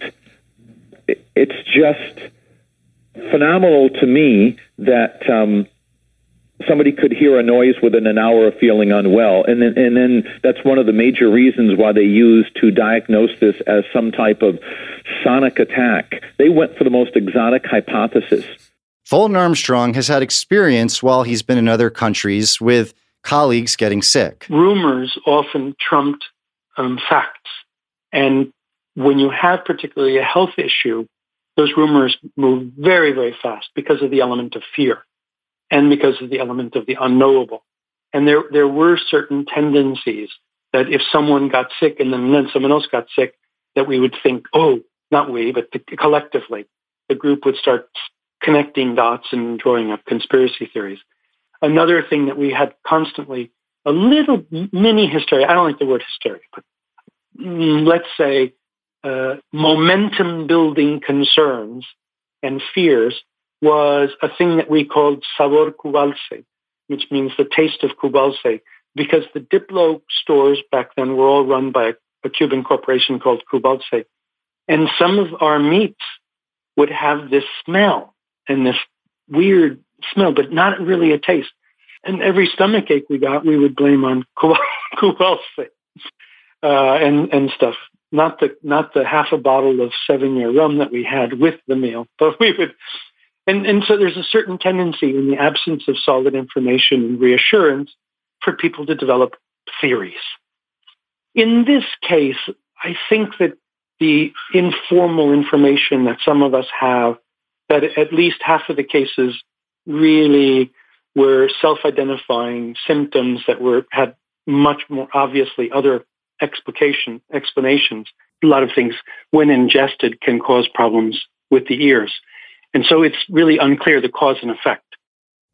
it's just phenomenal to me that um, somebody could hear a noise within an hour of feeling unwell, and then and then that's one of the major reasons why they use to diagnose this as some type of sonic attack. They went for the most exotic hypothesis. Fulton Armstrong has had experience while he's been in other countries with colleagues getting sick. Rumors often trumped um, facts, and when you have particularly a health issue those rumors move very, very fast because of the element of fear and because of the element of the unknowable. And there, there were certain tendencies that if someone got sick and then, then someone else got sick, that we would think, oh, not we, but the, collectively, the group would start connecting dots and drawing up conspiracy theories. Another thing that we had constantly, a little mini hysteria, I don't like the word hysteria, but mm, let's say uh, momentum building concerns and fears was a thing that we called sabor cubalse, which means the taste of cubalse, because the Diplo stores back then were all run by a Cuban corporation called Cubalse. And some of our meats would have this smell and this weird smell, but not really a taste. And every stomach ache we got, we would blame on Cubalse uh, and, and stuff not the not the half a bottle of seven year rum that we had with the meal, but we would. And, and so there's a certain tendency in the absence of solid information and reassurance for people to develop theories. In this case, I think that the informal information that some of us have, that at least half of the cases really were self-identifying symptoms that were had much more obviously other explication explanations. A lot of things, when ingested, can cause problems with the ears. And so it's really unclear the cause and effect.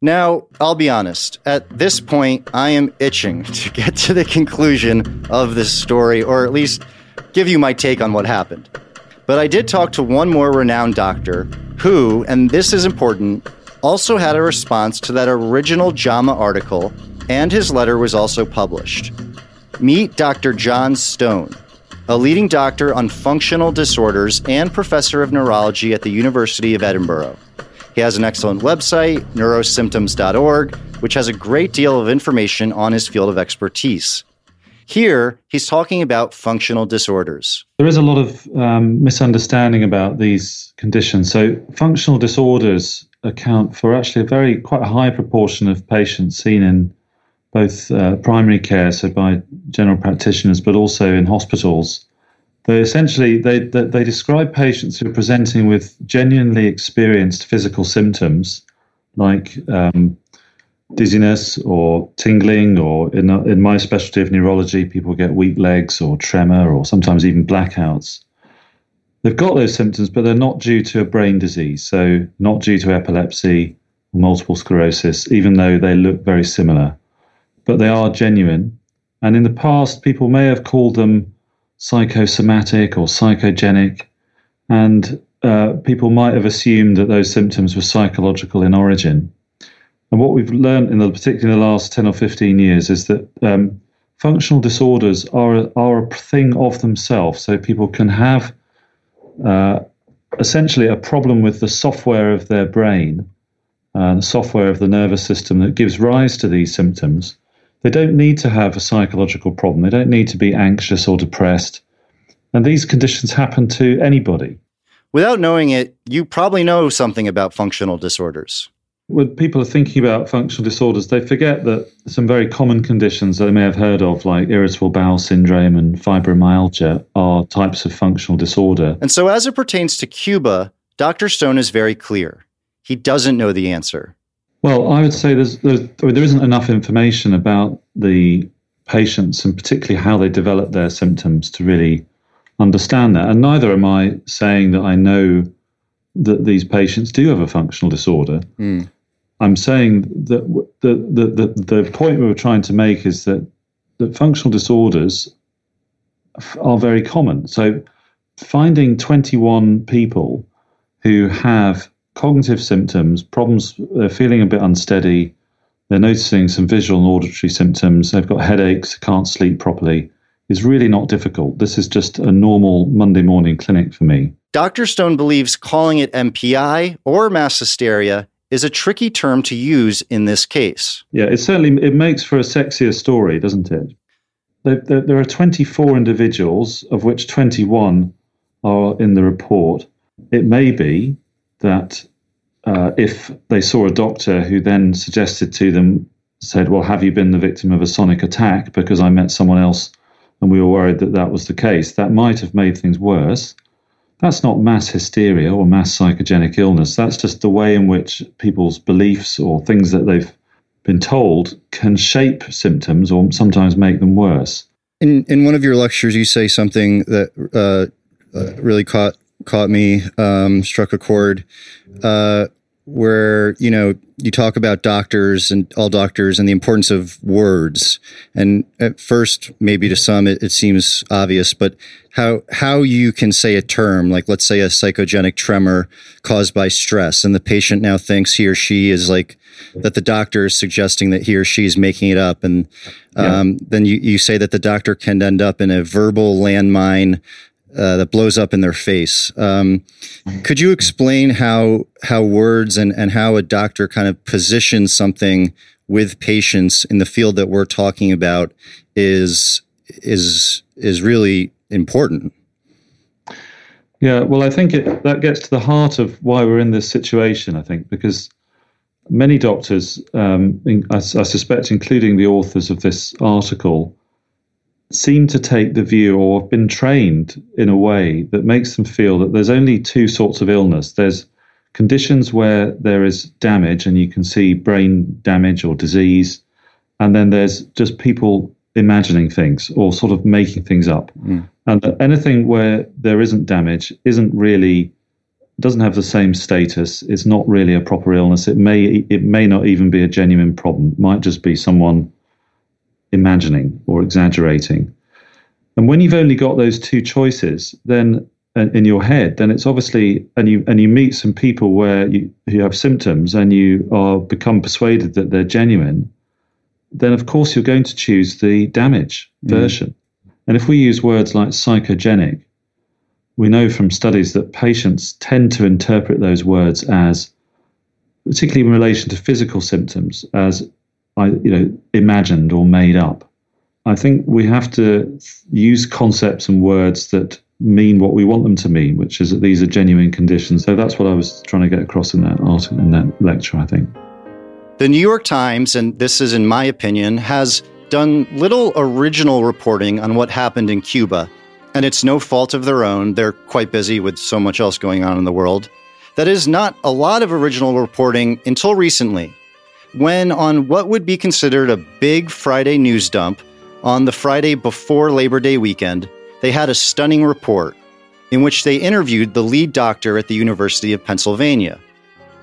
Now, I'll be honest. At this point, I am itching to get to the conclusion of this story, or at least give you my take on what happened. But I did talk to one more renowned doctor who, and this is important, also had a response to that original JAMA article, and his letter was also published. Meet Dr. Jon Stone, a leading doctor on functional disorders and professor of neurology at the University of Edinburgh. He has an excellent website, neurosymptoms.org, which has a great deal of information on his field of expertise. Here, he's talking about functional disorders. There is a lot of um, misunderstanding about these conditions. So, functional disorders account for actually a very quite a high proportion of patients seen in both uh, primary care, so by general practitioners, but also in hospitals. They essentially they, they, they describe patients who are presenting with genuinely experienced physical symptoms like um, dizziness or tingling, or in in my specialty of neurology, people get weak legs or tremor, or sometimes even blackouts. They've got those symptoms, but they're not due to a brain disease, so not due to epilepsy, multiple sclerosis, even though they look very similar but they are genuine. And in the past, people may have called them psychosomatic or psychogenic, and uh, people might have assumed that those symptoms were psychological in origin. And what we've learned in the particularly the last 10 or 15 years is that um, functional disorders are, are a thing of themselves. So people can have uh, essentially a problem with the software of their brain, uh, the software of the nervous system that gives rise to these symptoms. They don't need to have a psychological problem. They don't need to be anxious or depressed. And these conditions happen to anybody. Without knowing it, you probably know something about functional disorders. When people are thinking about functional disorders, they forget that some very common conditions that they may have heard of, like irritable bowel syndrome and fibromyalgia, are types of functional disorder. And so, as it pertains to Cuba, Dr. Stone is very clear. He doesn't know the answer. Well, I would say there's, there's there isn't enough information about the patients and particularly how they develop their symptoms to really understand that. And neither am I saying that I know that these patients do have a functional disorder. Mm. I'm saying that the, the, the, the point we were trying to make is that, that functional disorders are very common. So finding 21 people who have cognitive symptoms, problems, they're feeling a bit unsteady, they're noticing some visual and auditory symptoms, they've got headaches, can't sleep properly, is really not difficult. This is just a normal Monday morning clinic for me. Dr. Stone believes calling it MPI or mass hysteria is a tricky term to use in this case. Yeah, it certainly it makes for a sexier story, doesn't it? There, are 24 individuals, of which 21 are in the report. It may be that uh, if they saw a doctor who then suggested to them, said, Well, have you been the victim of a sonic attack? Because I met someone else and we were worried that that was the case, that might have made things worse. That's not mass hysteria or mass psychogenic illness. That's just the way in which people's beliefs or things that they've been told can shape symptoms or sometimes make them worse. In in one of your lectures, you say something that uh, uh, really caught caught me, um, struck a chord. Uh, where you know you talk about doctors and all doctors and the importance of words and at first maybe to some it, it, seems obvious but how how you can say a term like let's say a psychogenic tremor caused by stress and the patient now thinks he or she is like that the doctor is suggesting that he or she is making it up and um, yeah. then you, you say that the doctor can end up in a verbal landmine uh, that blows up in their face. Um, could you explain how how words and, and how a doctor kind of positions something with patients in the field that we're talking about is is is really important? Yeah, well, I think it, that gets to the heart of why we're in this situation. I think because many doctors, um, I, I suspect, including the authors of this article, seem to take the view or have been trained in a way that makes them feel that there's only two sorts of illness. There's conditions where there is damage and you can see brain damage or disease, and then there's just people imagining things or sort of making things up. Mm. And anything where there isn't damage isn't really doesn't have the same status. It's not really a proper illness. It may it may not even be a genuine problem. It might just be someone imagining or exaggerating. And when you've only got those two choices, then uh, in your head, then it's obviously and you and you meet some people where you who have symptoms and you are become persuaded that they're genuine, then of course you're going to choose the damage mm. version. And if we use words like psychogenic, we know from studies that patients tend to interpret those words as, particularly in relation to physical symptoms, as you know, imagined or made up. I think we have to use concepts and words that mean what we want them to mean, which is that these are genuine conditions. So that's what I was trying to get across in that article, in that lecture, I think. The New York Times, and this is in my opinion, has done little original reporting on what happened in Cuba. And it's no fault of their own. They're quite busy with so much else going on in the world. That is not a lot of original reporting until recently when, on what would be considered a big Friday news dump on the Friday before Labor Day weekend, they had a stunning report in which they interviewed the lead doctor at the University of Pennsylvania.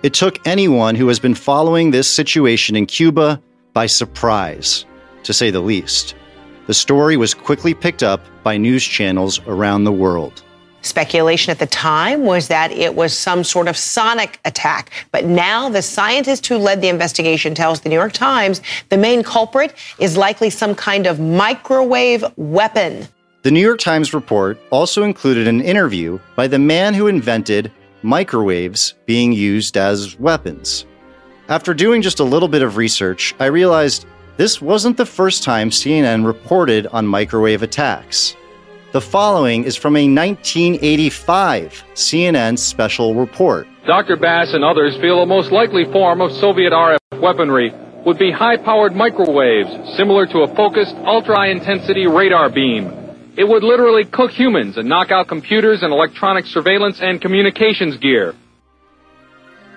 It took anyone who has been following this situation in Cuba by surprise, to say the least. The story was quickly picked up by news channels around the world. Speculation at the time was that it was some sort of sonic attack. But now the scientist who led the investigation tells the New York Times the main culprit is likely some kind of microwave weapon. The New York Times report also included an interview by the man who invented microwaves being used as weapons. After doing just a little bit of research, I realized this wasn't the first time CNN reported on microwave attacks. The following is from a 1985 CNN special report. Dr. Bass and others feel a most likely form of Soviet RF weaponry would be high powered microwaves, similar to a focused ultra high intensity radar beam. It would literally cook humans and knock out computers and electronic surveillance and communications gear.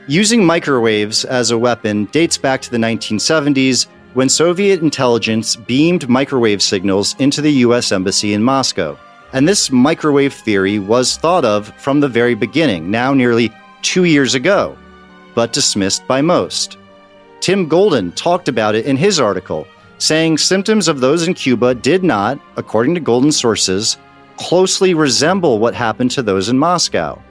Using microwaves as a weapon dates back to the 1970s when Soviet intelligence beamed microwave signals into the U.S. Embassy in Moscow. And this microwave theory was thought of from the very beginning, now nearly two years ago, but dismissed by most. Tim Golden talked about it in his article, saying symptoms of those in Cuba did not, according to Golden sources, closely resemble what happened to those in Moscow.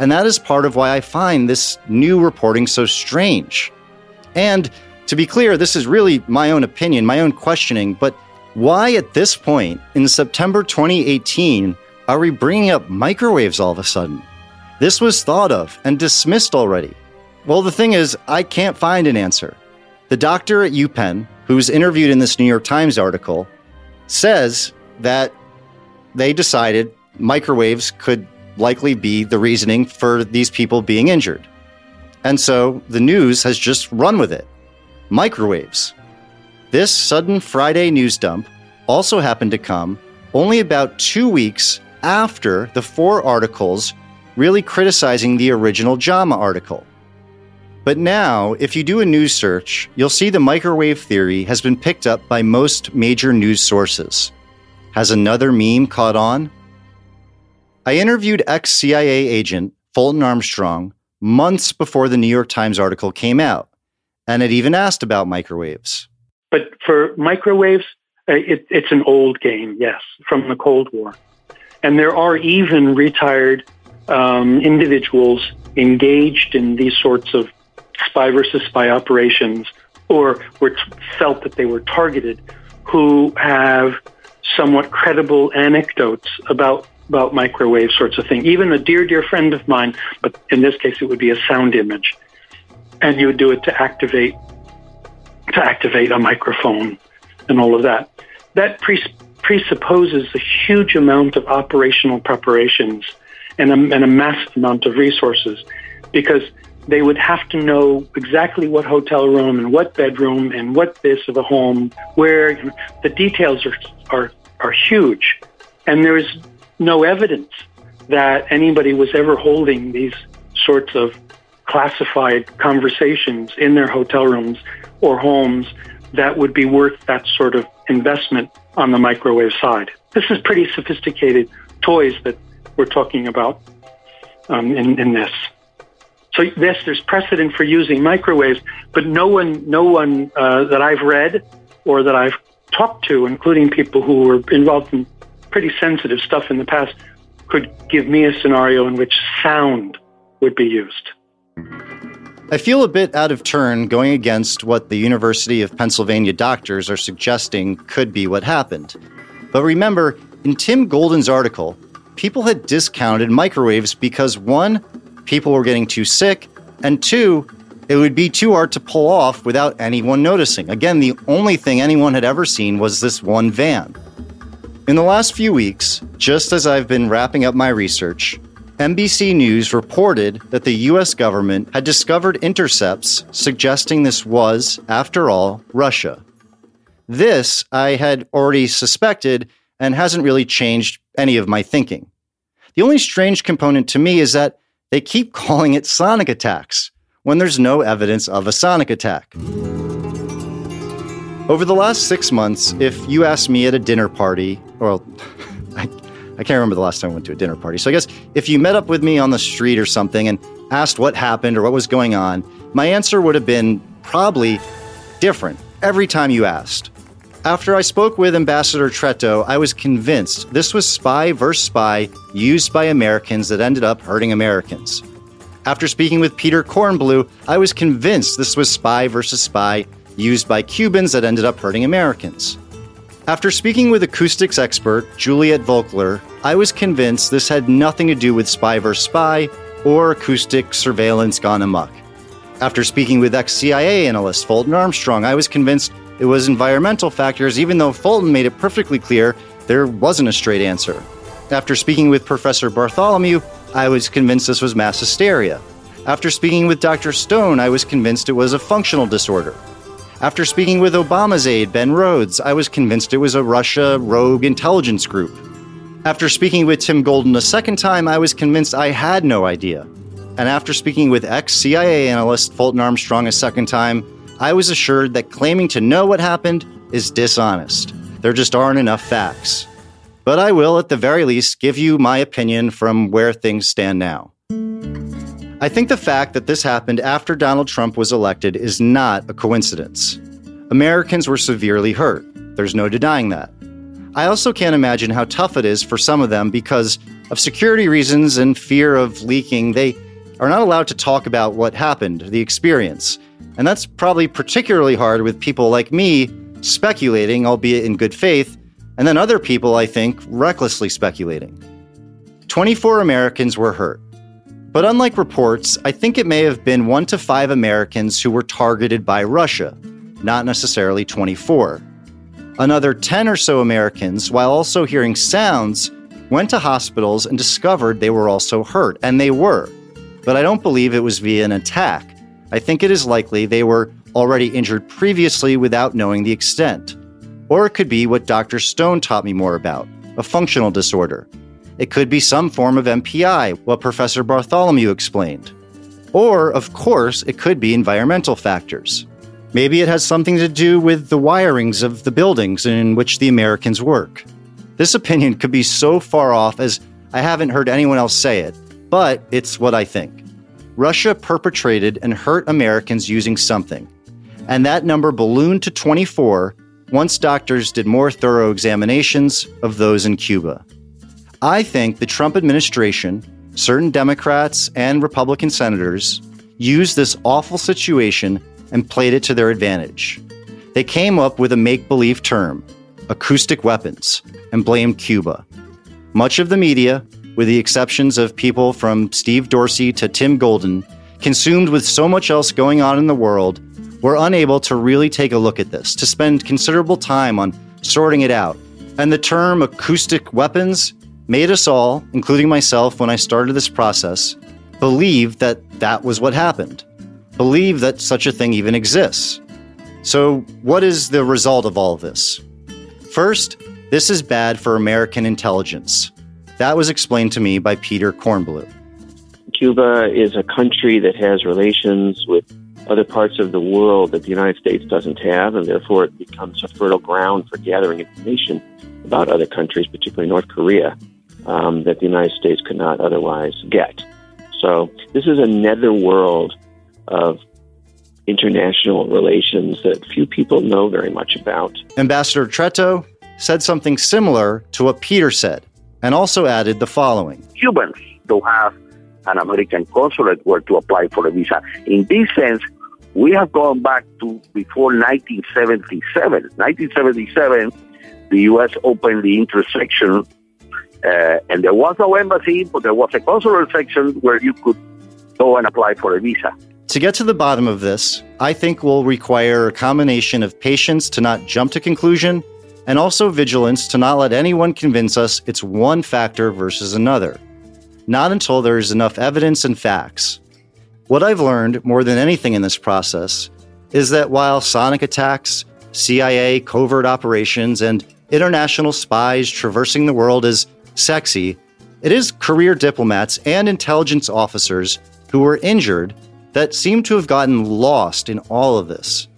And that is part of why I find this new reporting so strange. And to be clear, this is really my own opinion, my own questioning, but why at this point in September 2018 are we bringing up microwaves all of a sudden? This was thought of and dismissed already. Well, the thing is, I can't find an answer. The doctor at UPenn, who's interviewed in this New York Times article, says that they decided microwaves could likely be the reasoning for these people being injured. And so the news has just run with it microwaves. This sudden Friday news dump also happened to come only about two weeks after the four articles really criticizing the original JAMA article. But now, if you do a news search, you'll see the microwave theory has been picked up by most major news sources. Has another meme caught on? I interviewed ex CIA agent Fulton Armstrong months before the New York Times article came out, and it even asked about microwaves. But for microwaves, uh, it, it's an old game, yes, from the Cold War. And there are even retired um, individuals engaged in these sorts of spy versus spy operations or were t- felt that they were targeted who have somewhat credible anecdotes about about microwave sorts of thing. Even a dear, dear friend of mine, but in this case it would be a sound image. And you would do it to activate to activate a microphone and all of that. That pre- presupposes a huge amount of operational preparations and a, and a massive amount of resources because they would have to know exactly what hotel room and what bedroom and what this of a home, where the details are, are, are huge. And there is no evidence that anybody was ever holding these sorts of classified conversations in their hotel rooms or homes that would be worth that sort of investment on the microwave side. This is pretty sophisticated toys that we're talking about um, in, in this. So yes, there's precedent for using microwaves, but no one, no one uh, that I've read or that I've talked to, including people who were involved in pretty sensitive stuff in the past, could give me a scenario in which sound would be used. I feel a bit out of turn going against what the University of Pennsylvania doctors are suggesting could be what happened. But remember, in Tim Golden's article, people had discounted microwaves because one, people were getting too sick, and two, it would be too hard to pull off without anyone noticing. Again, the only thing anyone had ever seen was this one van. In the last few weeks, just as I've been wrapping up my research, NBC News reported that the US government had discovered intercepts suggesting this was, after all, Russia. This I had already suspected and hasn't really changed any of my thinking. The only strange component to me is that they keep calling it sonic attacks when there's no evidence of a sonic attack. Over the last six months, if you asked me at a dinner party, well, I, I can't remember the last time I went to a dinner party. So I guess if you met up with me on the street or something and asked what happened or what was going on, my answer would have been probably different every time you asked. After I spoke with Ambassador Tretto, I was convinced this was spy versus spy used by Americans that ended up hurting Americans. After speaking with Peter Kornbluh, I was convinced this was spy versus spy used by Cubans that ended up hurting Americans. After speaking with acoustics expert Juliette Volcler, I was convinced this had nothing to do with spy versus spy or acoustic surveillance gone amok. After speaking with ex CIA analyst Fulton Armstrong, I was convinced it was environmental factors, even though Fulton made it perfectly clear there wasn't a straight answer. After speaking with Professor Bartholomew, I was convinced this was mass hysteria. After speaking with Dr. Stone, I was convinced it was a functional disorder. After speaking with Obama's aide, Ben Rhodes, I was convinced it was a Russia rogue intelligence group. After speaking with Tim Golden a second time, I was convinced I had no idea. And after speaking with ex CIA analyst Fulton Armstrong a second time, I was assured that claiming to know what happened is dishonest. There just aren't enough facts. But I will, at the very least, give you my opinion from where things stand now. I think the fact that this happened after Donald Trump was elected is not a coincidence. Americans were severely hurt. There's no denying that. I also can't imagine how tough it is for some of them because of security reasons and fear of leaking. They are not allowed to talk about what happened, the experience. And that's probably particularly hard with people like me speculating, albeit in good faith, and then other people, I think, recklessly speculating. 24 Americans were hurt. But unlike reports, I think it may have been one to five Americans who were targeted by Russia, not necessarily 24. Another 10 or so Americans, while also hearing sounds, went to hospitals and discovered they were also hurt, and they were. But I don't believe it was via an attack. I think it is likely they were already injured previously without knowing the extent. Or it could be what Dr. Stone taught me more about a functional disorder. It could be some form of MPI, what Professor Bartholomew explained. Or, of course, it could be environmental factors. Maybe it has something to do with the wirings of the buildings in which the Americans work. This opinion could be so far off as I haven't heard anyone else say it, but it's what I think. Russia perpetrated and hurt Americans using something, and that number ballooned to 24 once doctors did more thorough examinations of those in Cuba. I think the Trump administration, certain Democrats, and Republican senators used this awful situation and played it to their advantage. They came up with a make believe term, acoustic weapons, and blamed Cuba. Much of the media, with the exceptions of people from Steve Dorsey to Tim Golden, consumed with so much else going on in the world, were unable to really take a look at this, to spend considerable time on sorting it out. And the term acoustic weapons made us all, including myself when I started this process, believe that that was what happened, believe that such a thing even exists. So, what is the result of all of this? First, this is bad for American intelligence. That was explained to me by Peter Kornbluh. Cuba is a country that has relations with other parts of the world that the United States doesn't have, and therefore it becomes a fertile ground for gathering information about other countries, particularly North Korea, um, that the United States could not otherwise get. So this is another world of international relations that few people know very much about. Ambassador Tretto said something similar to what Peter said, and also added the following Cubans don't have an American consulate where to apply for a visa. In this sense, we have gone back to before 1977. 1977, the U.S. opened the intersection, uh, and there was no embassy, but there was a consular section where you could go and apply for a visa. To get to the bottom of this, I think will require a combination of patience to not jump to conclusion and also vigilance to not let anyone convince us it's one factor versus another. Not until there is enough evidence and facts. What I've learned more than anything in this process is that while sonic attacks, CIA covert operations, and international spies traversing the world is sexy, it is career diplomats and intelligence officers who were injured that seem to have gotten lost in all of this.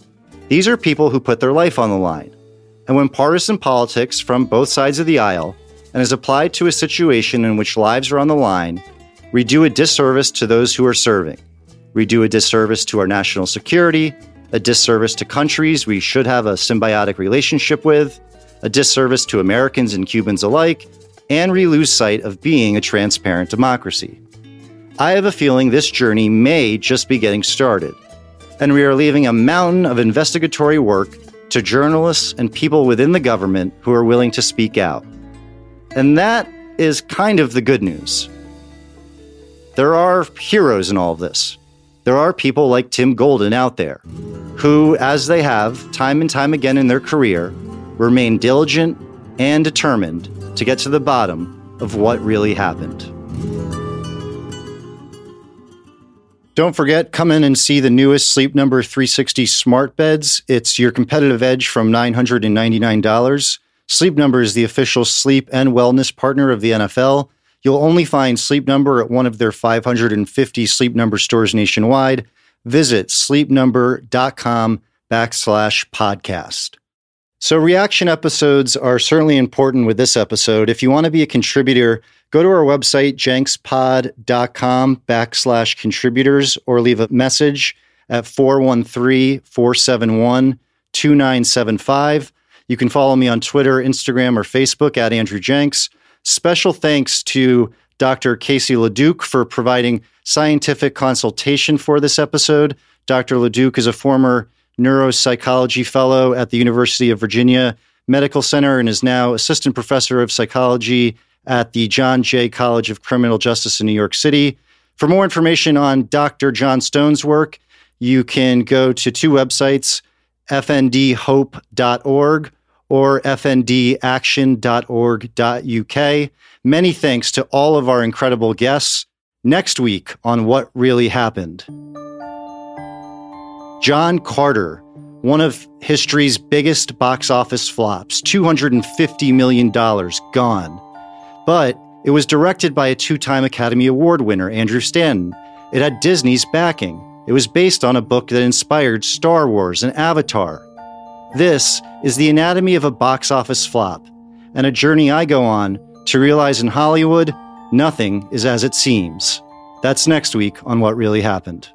These are people who put their life on the line. And when partisan politics from both sides of the aisle and is applied to a situation in which lives are on the line, we do a disservice to those who are serving. We do a disservice to our national security, a disservice to countries we should have a symbiotic relationship with, a disservice to Americans and Cubans alike, and we lose sight of being a transparent democracy. I have a feeling this journey may just be getting started, and we are leaving a mountain of investigatory work to journalists and people within the government who are willing to speak out. And that is kind of the good news. There are heroes in all of this. There are people like Tim Golden out there who, as they have time and time again in their career, remain diligent and determined to get to the bottom of what really happened. Don't forget, come in and see the newest Sleep Number 360 smart beds. It's your competitive edge from $999. Sleep Number is the official sleep and wellness partner of the NFL. You'll only find Sleep Number at one of their 550 Sleep Number stores nationwide. Visit sleepnumber.com backslash podcast. So, reaction episodes are certainly important with this episode. If you want to be a contributor, go to our website, jenkspod.com backslash contributors, or leave a message at 413 471 2975. You can follow me on Twitter, Instagram, or Facebook at Andrew Jenks. Special thanks to Dr. Casey LeDuc for providing scientific consultation for this episode. Dr. LeDuc is a former neuropsychology fellow at the University of Virginia Medical Center and is now assistant professor of psychology at the John Jay College of Criminal Justice in New York City. For more information on Dr. Jon Stone's work, you can go to two websites, fndhope.org or fndaction.org.uk. Many thanks to all of our incredible guests. Next week on What Really Happened. John Carter, one of history's biggest box office flops, $250 million gone. But It was directed by a two time Academy Award winner, Andrew Stanton. It had Disney's backing. It was based on a book that inspired Star Wars and Avatar. This is the anatomy of a box office flop, and a journey I go on to realize in Hollywood, nothing is as it seems. That's next week on What Really Happened.